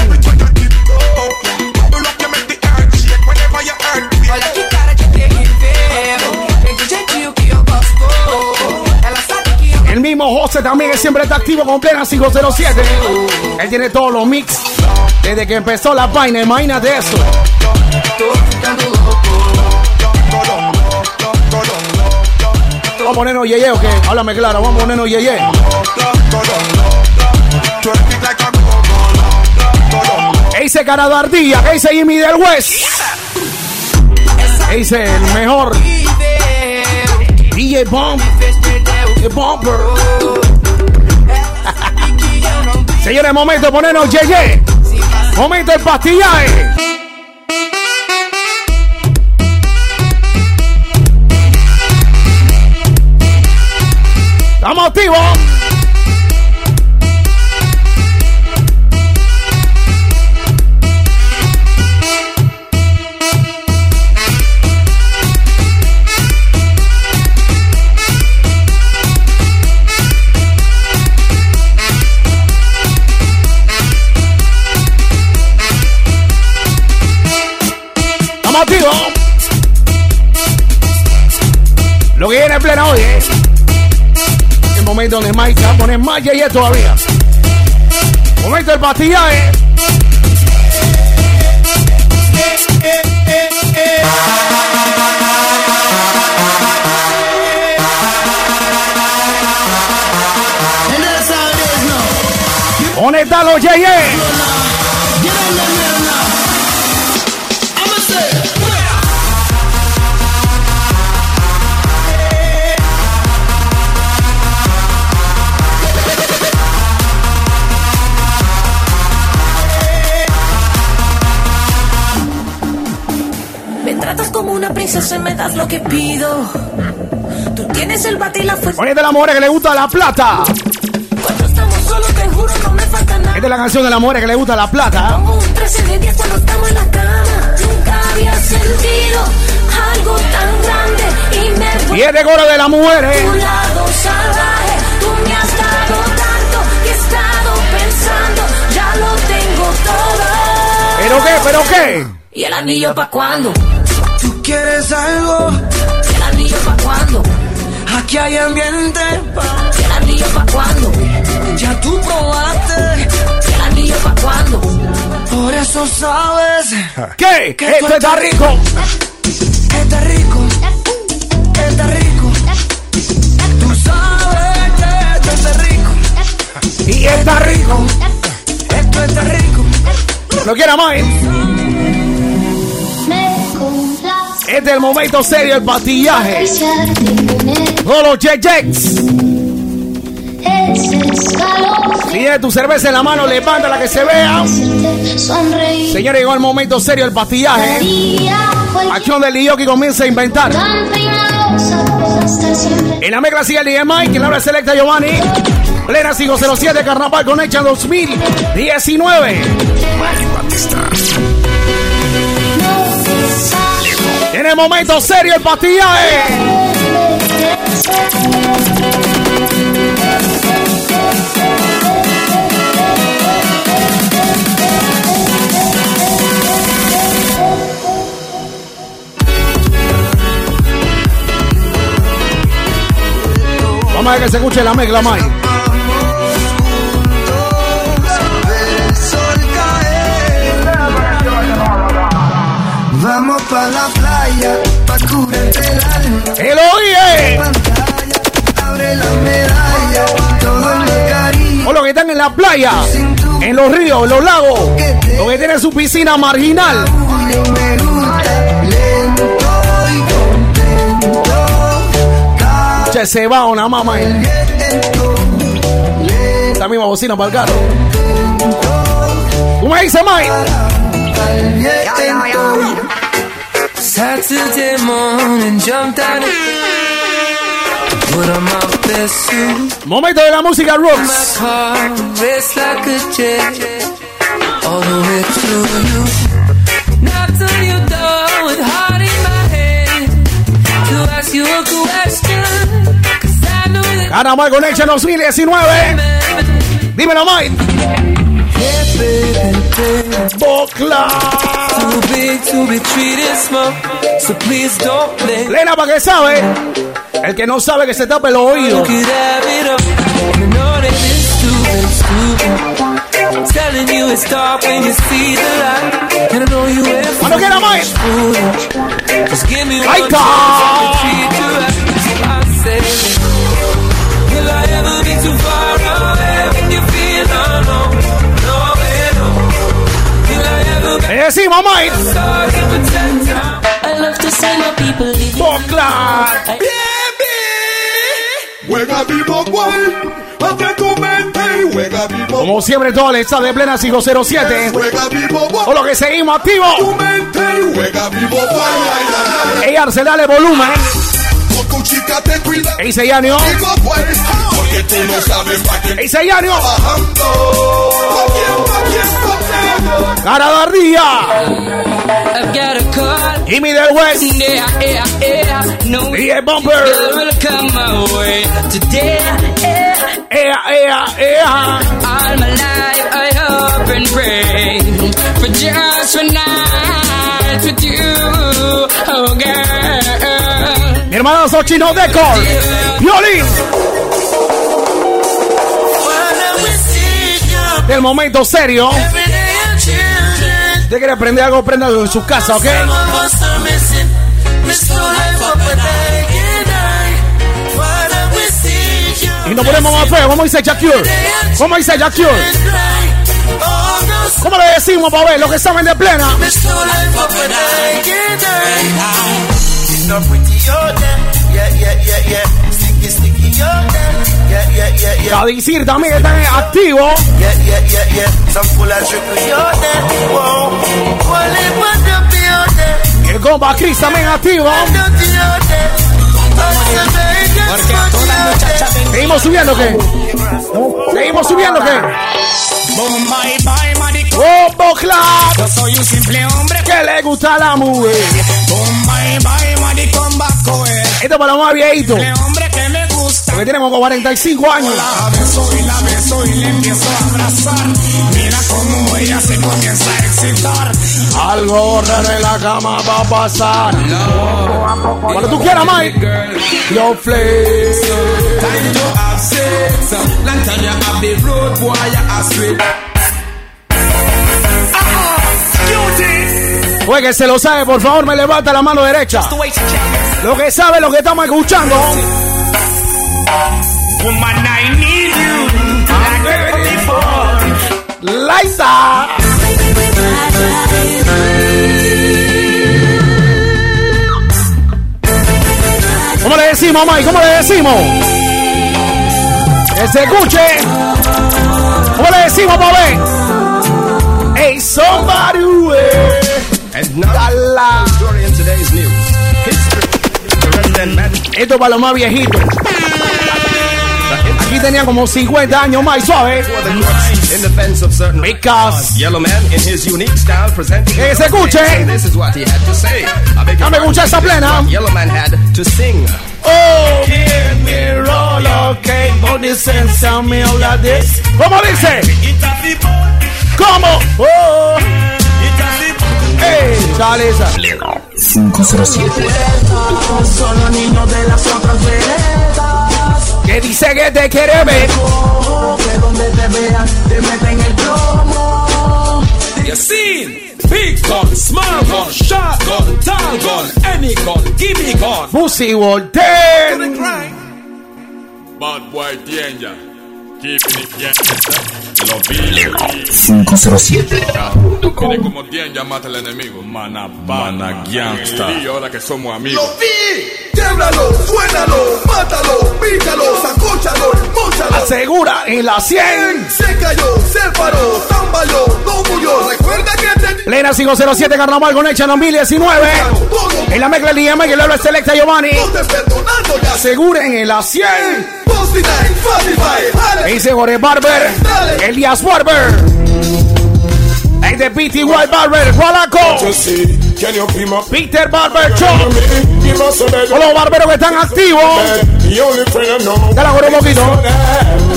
José también que siempre está activo con plena 507. Él tiene todos los mix. Desde que empezó la vaina, imagínate eso. Vamos a ponernos yeye o qué? Háblame claro, vamos a ponernos yeye. ¿Qué dice Cara de Ardilla? ¿Qué dice Jimmy del West? ¿Qué dice el mejor? DJ Bomb. *laughs* Señores, momento de ponernos yeye. Momento del pastillaje. Estamos activos. Viene en plena hoy, ¿eh? El momento donde Mike va a poner más yeye todavía. Momento del pastillaje. ¿Dónde están los yeye? Y me das lo que pido. Tú tienes el bate y la fuerza. Ponete la mujer que le gusta la plata. Cuando estamos solos, te juro, no me falta nada. Esta es la canción de la mujer que le gusta la plata. Como un 13 de 10 cuando estamos en la cama. Nunca había sentido algo tan grande. Y me Y es de de la mujer, Tu ¿eh? lado salvaje, tú me has dado tanto que he estado pensando, ya lo tengo todo. ¿Pero qué? ¿Pero qué? ¿Y el anillo pa' cuándo? ¿Tú quieres algo? ¿Y el anillo pa' cuándo? Aquí hay ambiente. ¿Y el anillo pa' cuándo? Ya tú probaste. ¿Y el anillo pa' cuándo? Por eso sabes. ¿Qué? Esto está rico. Está rico. Está rico. Tú sabes que esto está rico. Y está rico. Esto está rico. ¿Lo quiera más? Es el momento serio del pastillaje. Todos los J-Jacks. Tiene tu cerveza en la mano, levántala que se vea. Señores, llegó el momento serio del pastillaje. Acción del que comienza a inventar. En la mezcla sigue el DJ Mike, en la hora selecta Giovanni. Plena 507 Carnaval con Hecha 2019. En el momento serio el pastillaje. Vamos a ver que se escuche la mezcla, Mike. Vamos pa' la alma. ¡El oye! La. O los que están en la playa, en los ríos, en los lagos, los que tienen su piscina marginal. Che, se va una mamá. Esta misma bocina para el carro. ¿Cómo dice Mike? Saturday morning, jumped out of. Momento de la música rocks. car raced like a jet all the way to you. Knocked on your door with heart in my head to ask you a question. 'Cause I know that Carnaval Connection 2019. Dímelo, Mike. Bocla. Too big to be treated small, so please don't let Lena, para que sabe. El que no sabe que se tape stupid, stupid. Telling you it's dark when you see the light. And I know you have Cuando quiera, Mike. foolish. Just give me one Ahí chance está. to treat you right. Juega vivo abre tu mente y juega vivo. Como siempre, todo el estado de plena 507. Juega vivo Con lo que seguimos activos. tu mente y juega vivo cual. Ey, Arce, dale volumen. Con tu chica te cuida. Ey. Vivo porque tú no sabes pa' quién Ey, Seyanio. bajando. Pa' quién, pa' quién, pa' quién. Cara de ardilla. I've got a call. Jimmy del West. Yeah, yeah, yeah. No Y el bumper. will come my way today. Yeah. Ea, ea, ea. All my life I hope and pray for just one night with you, oh girl. Mi hermano Sochino Decor. Violín. Del momento serio. Usted quiere aprender algo, prenda en su casa, ¿ok? Y nos ponemos más feo. ¿Cómo dice Jacure? ¿Cómo dice Jacure? ¿Cómo le decimos para ver los que saben de plena? Cadicir también está activo. Y el compa Chris también activo. Seguimos subiendo, ¿qué? Seguimos subiendo, ¿qué? ¡Oh, Bocla! Yo soy un simple hombre. Que le gusta la mujer. Baco, eh. Esto es para los más viejitos. Simple hombre gusta. Porque tienen como 45 años. La beso y la beso y le empiezo a abrazar. Mira cómo ella se comienza a excitar. Algo raro en la cama va a pasar. Cuando tú quieras, Mike. Yo flay. Time to have sex. Long time you have the road boy, you are sweet. Pues que se lo sabe, por favor, me levanta la mano derecha. Lo que sabe, lo que estamos escuchando. Woman, I need you. Like never before. Laisa. ¿Cómo le decimos, Mike? ¿Cómo le decimos? Que se escuche. ¿Cómo le decimos, Bobé? Hey, somebody. And now, Dala. the story in today's news. Esto es para los más viejitos. Aquí tenía como 50 años más suave. for the courts in defense of certain Because- Yellow Man in his unique style presenting Que se escuche. And this is what he had to say. I beg your Dame pardon, escuchar esa plena. what Yellow Man had to sing. Oh, give me roll, okay, sense me all of this. ¿Cómo dice? ¿Cómo? Oh. Hey, Chaleza. 507. Solo niños de las otras veredas. Que dice que te quiere ver. Que donde te vean te meten el plomo. You seen? Big gun, small gun, shotgun, tall gun, any gun, give me gun. Pussy Voltaire. Bad boy danger. Keeping it gangster. Lo vi. 507. Tiene como danger mata al enemigo. Mana Mana gangsta. Y ahora que somos amigos. ¡Lo vi! ¡Tiéblalo! ¡Suénalo! ¡Mátalo! ¡Pícalo! ¡Sacóchalo! ¡Móchalo! Asegura en la 100. Se cayó, se paró, tambaleó, no murió. Recuerda que te Plena 507 Carnaval con Hecha 2019. En la mezcla de y el habla Selecta Giovanni. no te perdonando ya. Aseguren en la 100. Posty Night, Spotify, Ese Jorge Barber, Elias Barber. Hey, the BT White Barber, Gualaco. Peter Barber, Cho. Con los barberos que están activos. Te la corro un poquito.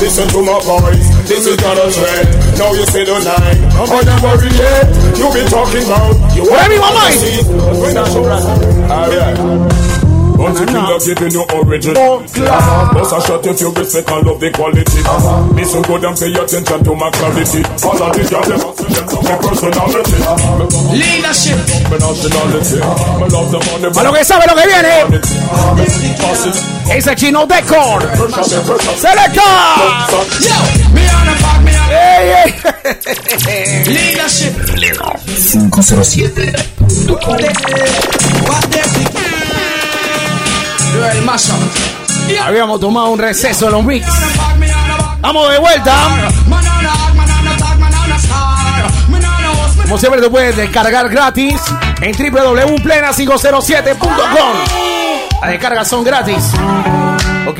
Listen to my voice. This is not a threat. Now you say the night. I'm not worried yet. You be talking about. You're me, my mind. Alright. I show Alright Bounty killer giving you original. Bust a shot if you respect and love the quality. Listen good and pay attention to my clarity. All of these girls them hustle them to my personality. Leadership. My nationality My love the money A lo que sabe lo que viene. Ese chino decor. Selecta. Me on a park, me on. *laughs* Leadership. 507. Real mashup Habíamos tomado un receso en los mix. Vamos de vuelta. Como siempre te puedes descargar gratis en www.plena507.com. Las descargas son gratis. ¿Ok?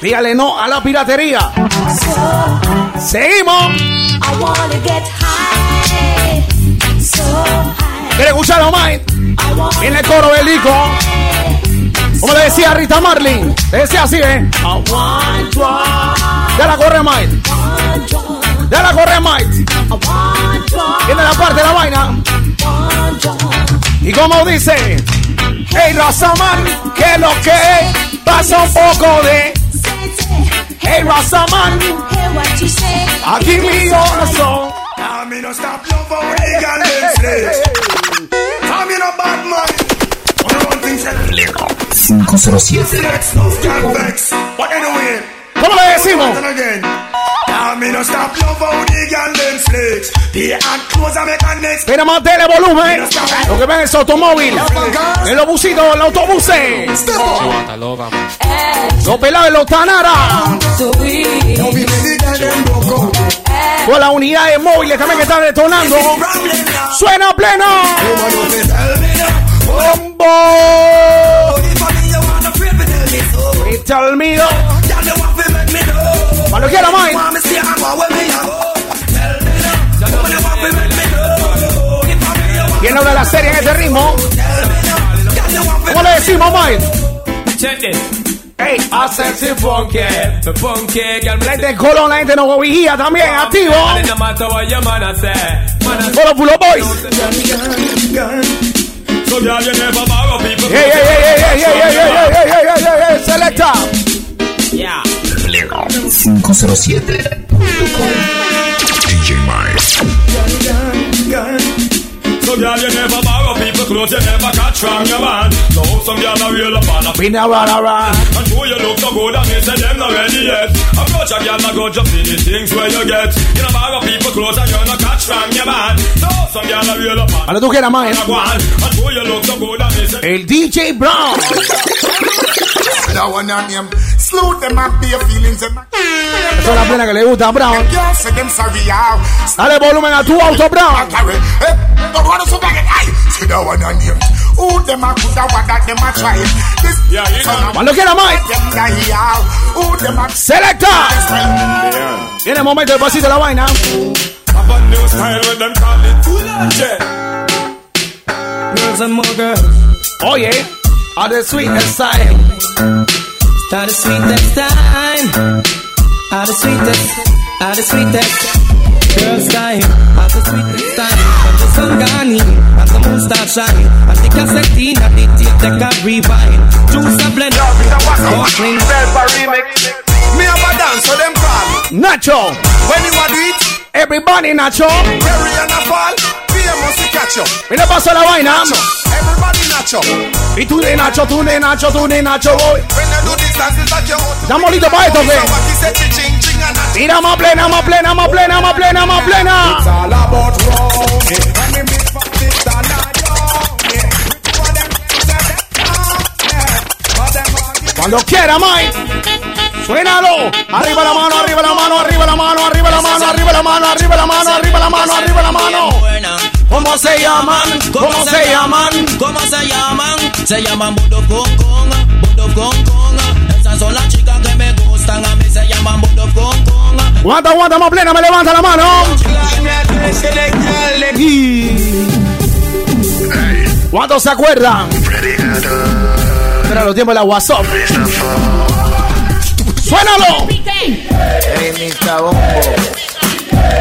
Dígale no a la piratería. Seguimos. ¿Quieres escucharlo más? Viene el coro del disco. Como le decía Rita Marlin. Le decía así, ¿eh? Ya la corre, Mike. Ya la corre, Mike. Viene la parte de la vaina. Y como dice, hey Razaman, que lo que pasa un poco de, hey Razaman, aquí mi corazón. Now me no love 507. ¿Cómo le decimos? Mantener volumen. Lo que ven es automóvil. En los busitos, los pelados en los tanaras. Con la unidad de móviles también que están detonando. Suena pleno. Bombo. Tell me. Cuando quiera, Mike. ¿Quién habla de la serie en este ritmo? ¿Cómo le decimos, Mike? Check this. Hey, Sensitive funky, the funky girl. la gente de Colón, la gente de Nuevo Vigía también, activo. And no matter what your man a say, man a Con los Pulo Boys. So girl, you never borrow people. Hey, hey, hey, hey, hey, hey, hey, hey, hey, hey, hey, hey, hey, selecta. Yeah. 507. DJ Miles. So girl, you never clothes, you never catch from your man. So some girl a real up on a Been around, around. And who you look so good and me say them not ready yet Approach a girl and go just see the things where you get You know borrow people clothes and you no catch from your man So some girl a real up on Cuando tú quieras, Mike. a And who you look so good and me say El DJ Brown. *laughs* That one on him. Slew them and be feelings. Esa es la plena que le gusta a Brown. Dale volumen a tu auto, Brown. Cuando quiera, Mike. Selecta. Tiene momento el pasito la vaina. Girls and more girls. Oye, are the sweetest side. Start the sweetest time. Are the sweetest, are the sweetest. Girls time, are the sweetest time. When the sun gone in, and the moon start shine. And the cassette in, and the tape deck a rewind. Juice a blend, sparkling. Me have a dance so them call. Nacho. When you a do it, Everybody, Nacho. carry and a fall. Fear must catch you. Mira paso la vaina. Everybody nacho. Y tú de Nacho, tú de Nacho, tú de Nacho, voy. When you do this dance, it's like you ¿Estamos listos para esto, So qué? what he said, ching ching and a Tira más plena, más plena, más plena, más plena, más plena. It's all about round it. And me big fat sister now young it. What them say them young it. What them want it. Cuando quiera, Mike. Suénalo. Arriba la mano, arriba la mano, arriba la mano, arriba la mano, arriba la mano, arriba la mano, arriba la mano, arriba la mano. ¿Cómo se llaman? ¿Cómo se llaman? ¿Cómo se llaman? Se llaman Budo Kong Kong, Budo Kong Kong. Esas son las chicas que me gustan, a mí se llaman Budo Kong Kong. Aguanta, aguanta, más plena, me levanta la mano. ¿Cuántos se acuerdan? Era los tiempos de la WhatsApp. ¡Suénalo! Bombo.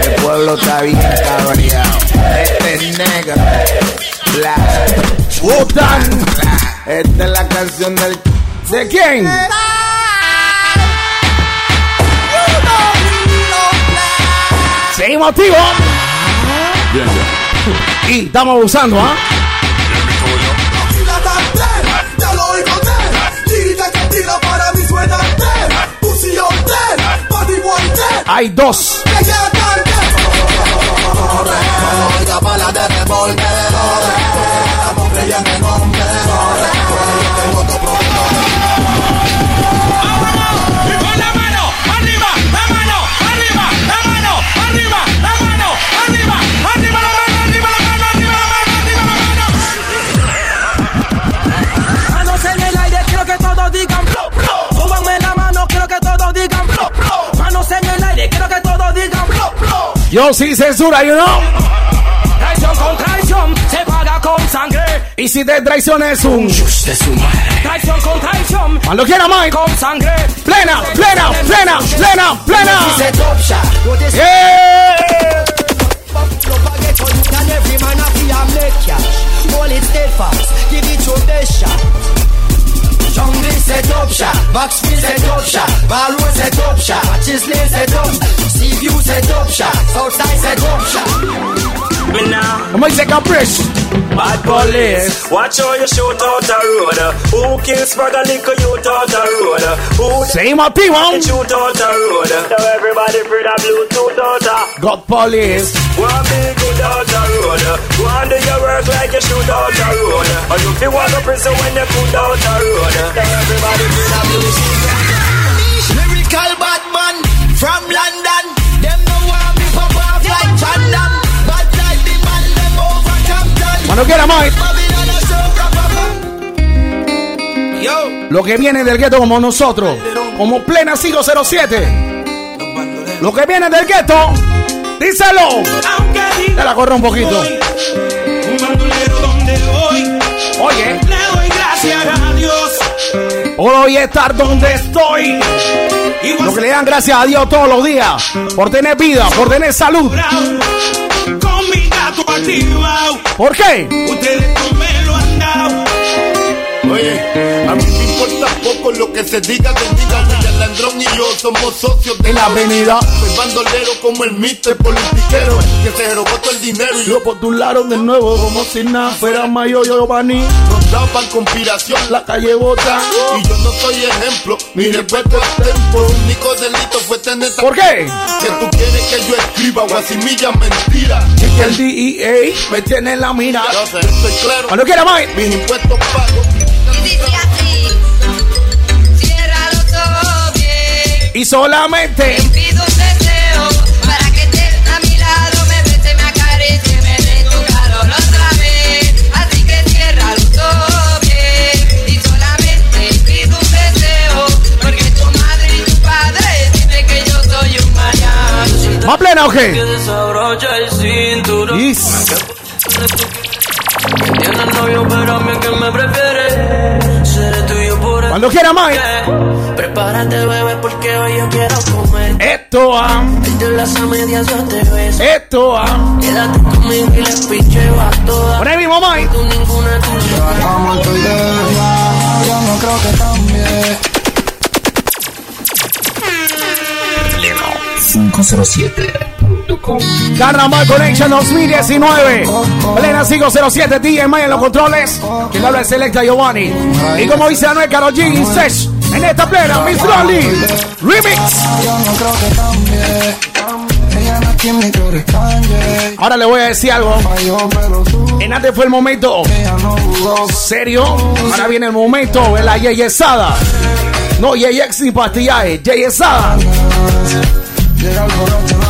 El pueblo está bien cabreado. Este es negro. Wutan. Esta es la canción del. ¿De quién? Seguimos activos. Bien, bien. Y estamos usando, ¿ah? Dead Hay dos. Tan Oiga bala de revólver Estamos creyendo en Tengo otro Yo sí censura, you know. Traición con traición, se paga con sangre. Y si te traiciones un. Traición con traición, Cuando quiera, Mike. con sangre. Plena, plena, plena, plena, plena. Yeah. Lo pagué con you and every man a fi a make cash. Hold it steadfast, give it your best shot. Jungle set up shot, Boxfield set up shot, Ballroom set up shot, Matches Lane set up, Seaview set up shot, Southside set up shot. Me now, Como dice Caprice. Bad police. Watch how you shoot out the road. Who kills for the liquor you out the road? Who Seguimos activos. shoot out the road? Now everybody free the Bluetooth out the God Police. One big good out the road. Go on do your work like you shoot out the road. Or you feel want to prison when you put out the road. Now everybody free the Bluetooth. Lyrical bad man from London. Them no want me pop off like Chandam. Cuando quiera, Mike. Lo que viene del gueto como nosotros. Como plena siglo 07. Lo que viene del gueto. Díselo. Te la corro un poquito. Oye. le doy gracias a Dios. Hoy estar donde estoy. Lo que le dan gracias a Dios todos los días. Por tener vida, por tener salud. Activado, ¿Por qué? ustedes lo que se diga de diga. William Landrón y yo somos socios de la avenida. Soy bandolero como el mister politiquero que se robó todo el dinero y tu lado de nuevo como si nada fuera mayor Giovanni. nos daban conspiración. La calle bota. Y yo no soy ejemplo, mi respeto es tempo. El único delito fue tener ¿Por qué? Que tú quieres que yo escriba guasimilla mentira. Es que el DEA me tiene en la mira. Yo sé, estoy claro. Cuando quiera, Mike. Mis impuestos pagos. Y solamente. Pido un deseo para que estés a mi lado, me me me tu calor otra vez. Así que ciérralo todo bien. Y solamente pido un deseo, porque tu madre y tu padre dicen que yo soy un mariachi. ¿Más plena o qué? Desabrocha el cinturón. Yes. Tienes novio, pero a mí que me prefiere. Cuando quiera, Mike. Prepárate, bebé, porque hoy yo quiero comer. Esto ah, De las a medias yo te beso. esto ah. Quédate conmigo y le picheo a todas. Por ahí mismo, Mike. Tú ninguna tuya. Yo no creo que cambie. 507.com Carnaval Connection 2019. Plena 507 DJ en los controles. Quien habla es Selecta Giovanni. Y como dice Anuel Karol G, Sesh, en esta plena, Miss Loli. Remix. Que que. Ahora le voy a decir algo. En antes fue el momento serio. Ahora viene el momento de la yeyesada. No, yeyex ni pastillaje, yeyesada.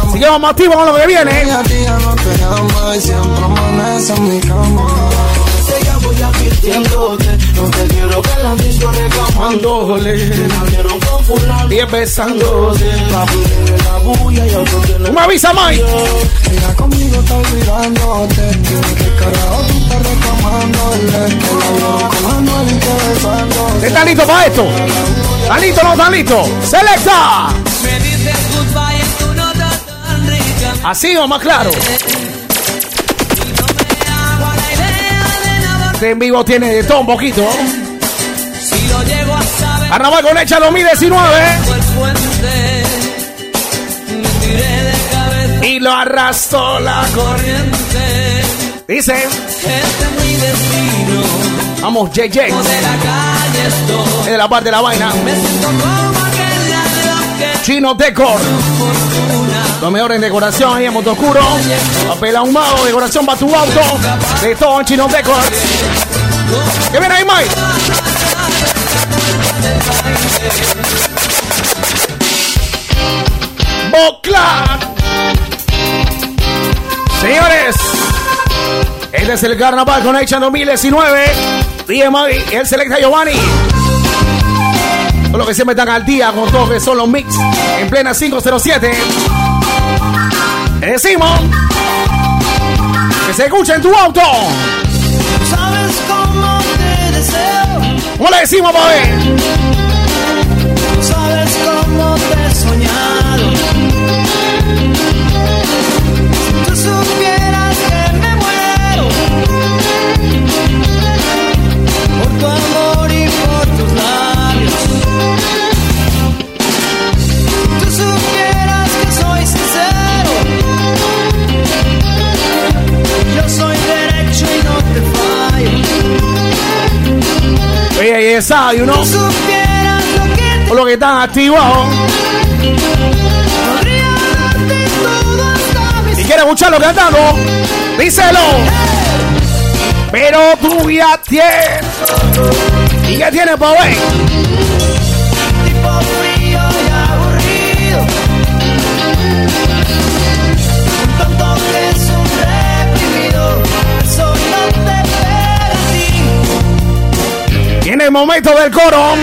Así que activos con lo que viene. No te quiero que la disco y otro ¡Me avisa, Mike! Conmigo listo para esto? ¿Estás listo o no estás listo? ¡Selecta! Así o más claro. Este en vivo tiene de todo un poquito. Carnaval con Echa 2019. Y lo arrastró la corriente. Dice. Vamos, JJ. Es de la parte de la vaina. Chino Decor. Lo mejor en decoración ahí en Motoscuro. Papel ahumado, decoración para tu auto. De todo en Chino Decor. ¿Qué viene ahí, Mike? Bocla. Señores, este es el Carnaval con Hecha 2019. DJ Mike y el Selecta Giovanni. Todo lo que siempre están al día con todo lo que son los mix en plena 507. Decimos que se escucha en tu auto. Sabes cómo te deseo. ¿Cómo le decimos, papi? desayuno. O lo que están activados. Si quieres escucharlo cantando, díselo. Pero tú ya tienes. ¿Y qué tienes, pobre? El momento del coro.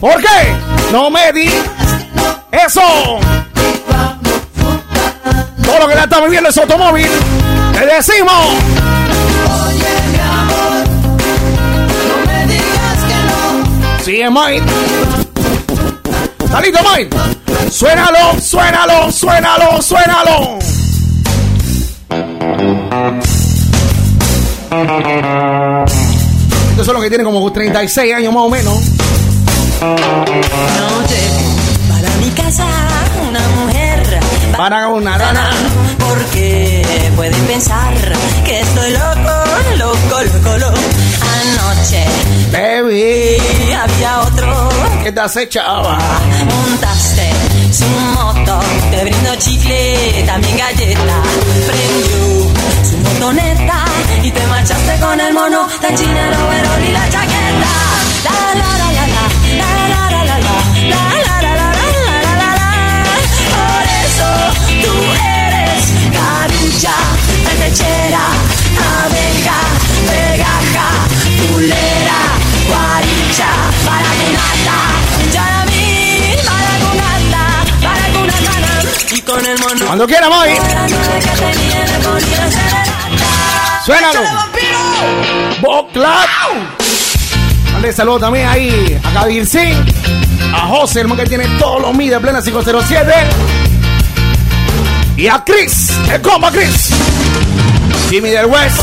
¿Por qué? No me di eso. Todo lo que la está viviendo ese automóvil. Le decimos. No. Sigue Mike. ¿Está listo, Mike? Suénalo, suénalo, suénalo, suénalo. Estos son los que tienen como 36 años más o menos. Noche para mi casa una mujer Para una rana. porque pueden pensar que estoy loco, loco, loco, loco. Anoche Baby, había otro que te acechaba. montaste su moto, te brindo chicle, también galleta, prendió su motoneta y te marchaste con el mono de China, el overol y la chaqueta. La la la la la, la la la la la, la la la la la la la Por eso tú eres carucha, lechera Cuando quiera, Mike. Suénalo. Boclat. Dale saludo también ahí a Gavircín, a José, el man que tiene todos los mides plena 507. Y a Chris, el compa Chris. Jimmy del West.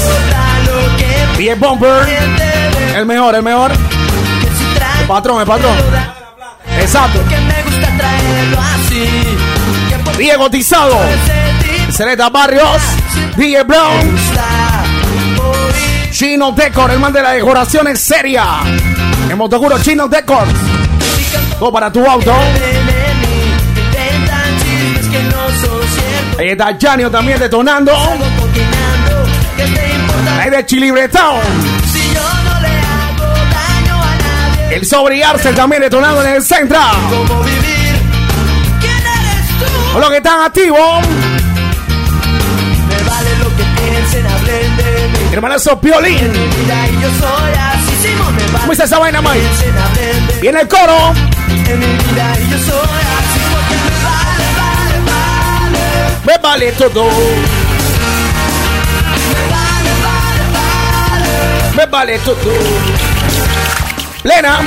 Y el Bumper. El mejor, el mejor. El patrón, el patrón. Exacto. Que me gusta traerlo así. DJ Cotizado, Celeta Barrios, DJ Brown, Chino Decor, el man de las decoraciones seria. En Motocuro Chino Decor. Todo para tu auto. Ahí está Janio también detonando. Ahí de Chilibretao. El sobre Arcel también detonando en el centro los que están activos. Me vale lo que pienses piensen, hablen de mí. Hermanazo Piolín. Mira, y yo soy así, Simón me va. ¿Cómo está esa vaina, Mike? Piensen. Viene el coro. En mi vida, y yo soy así, porque me vale, vale, vale. Me vale todo. Me vale todo. Lena.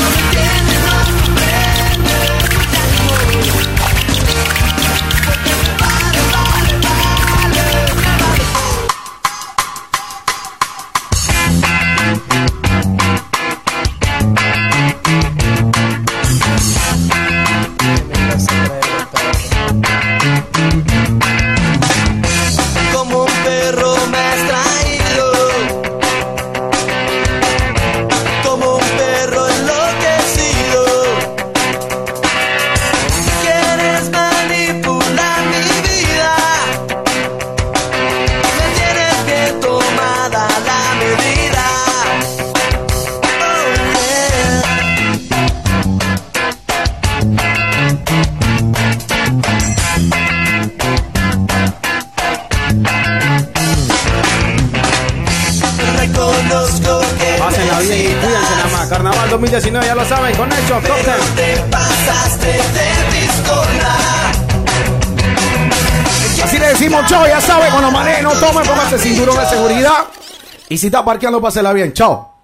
Está parqueando, pásela bien. Chao.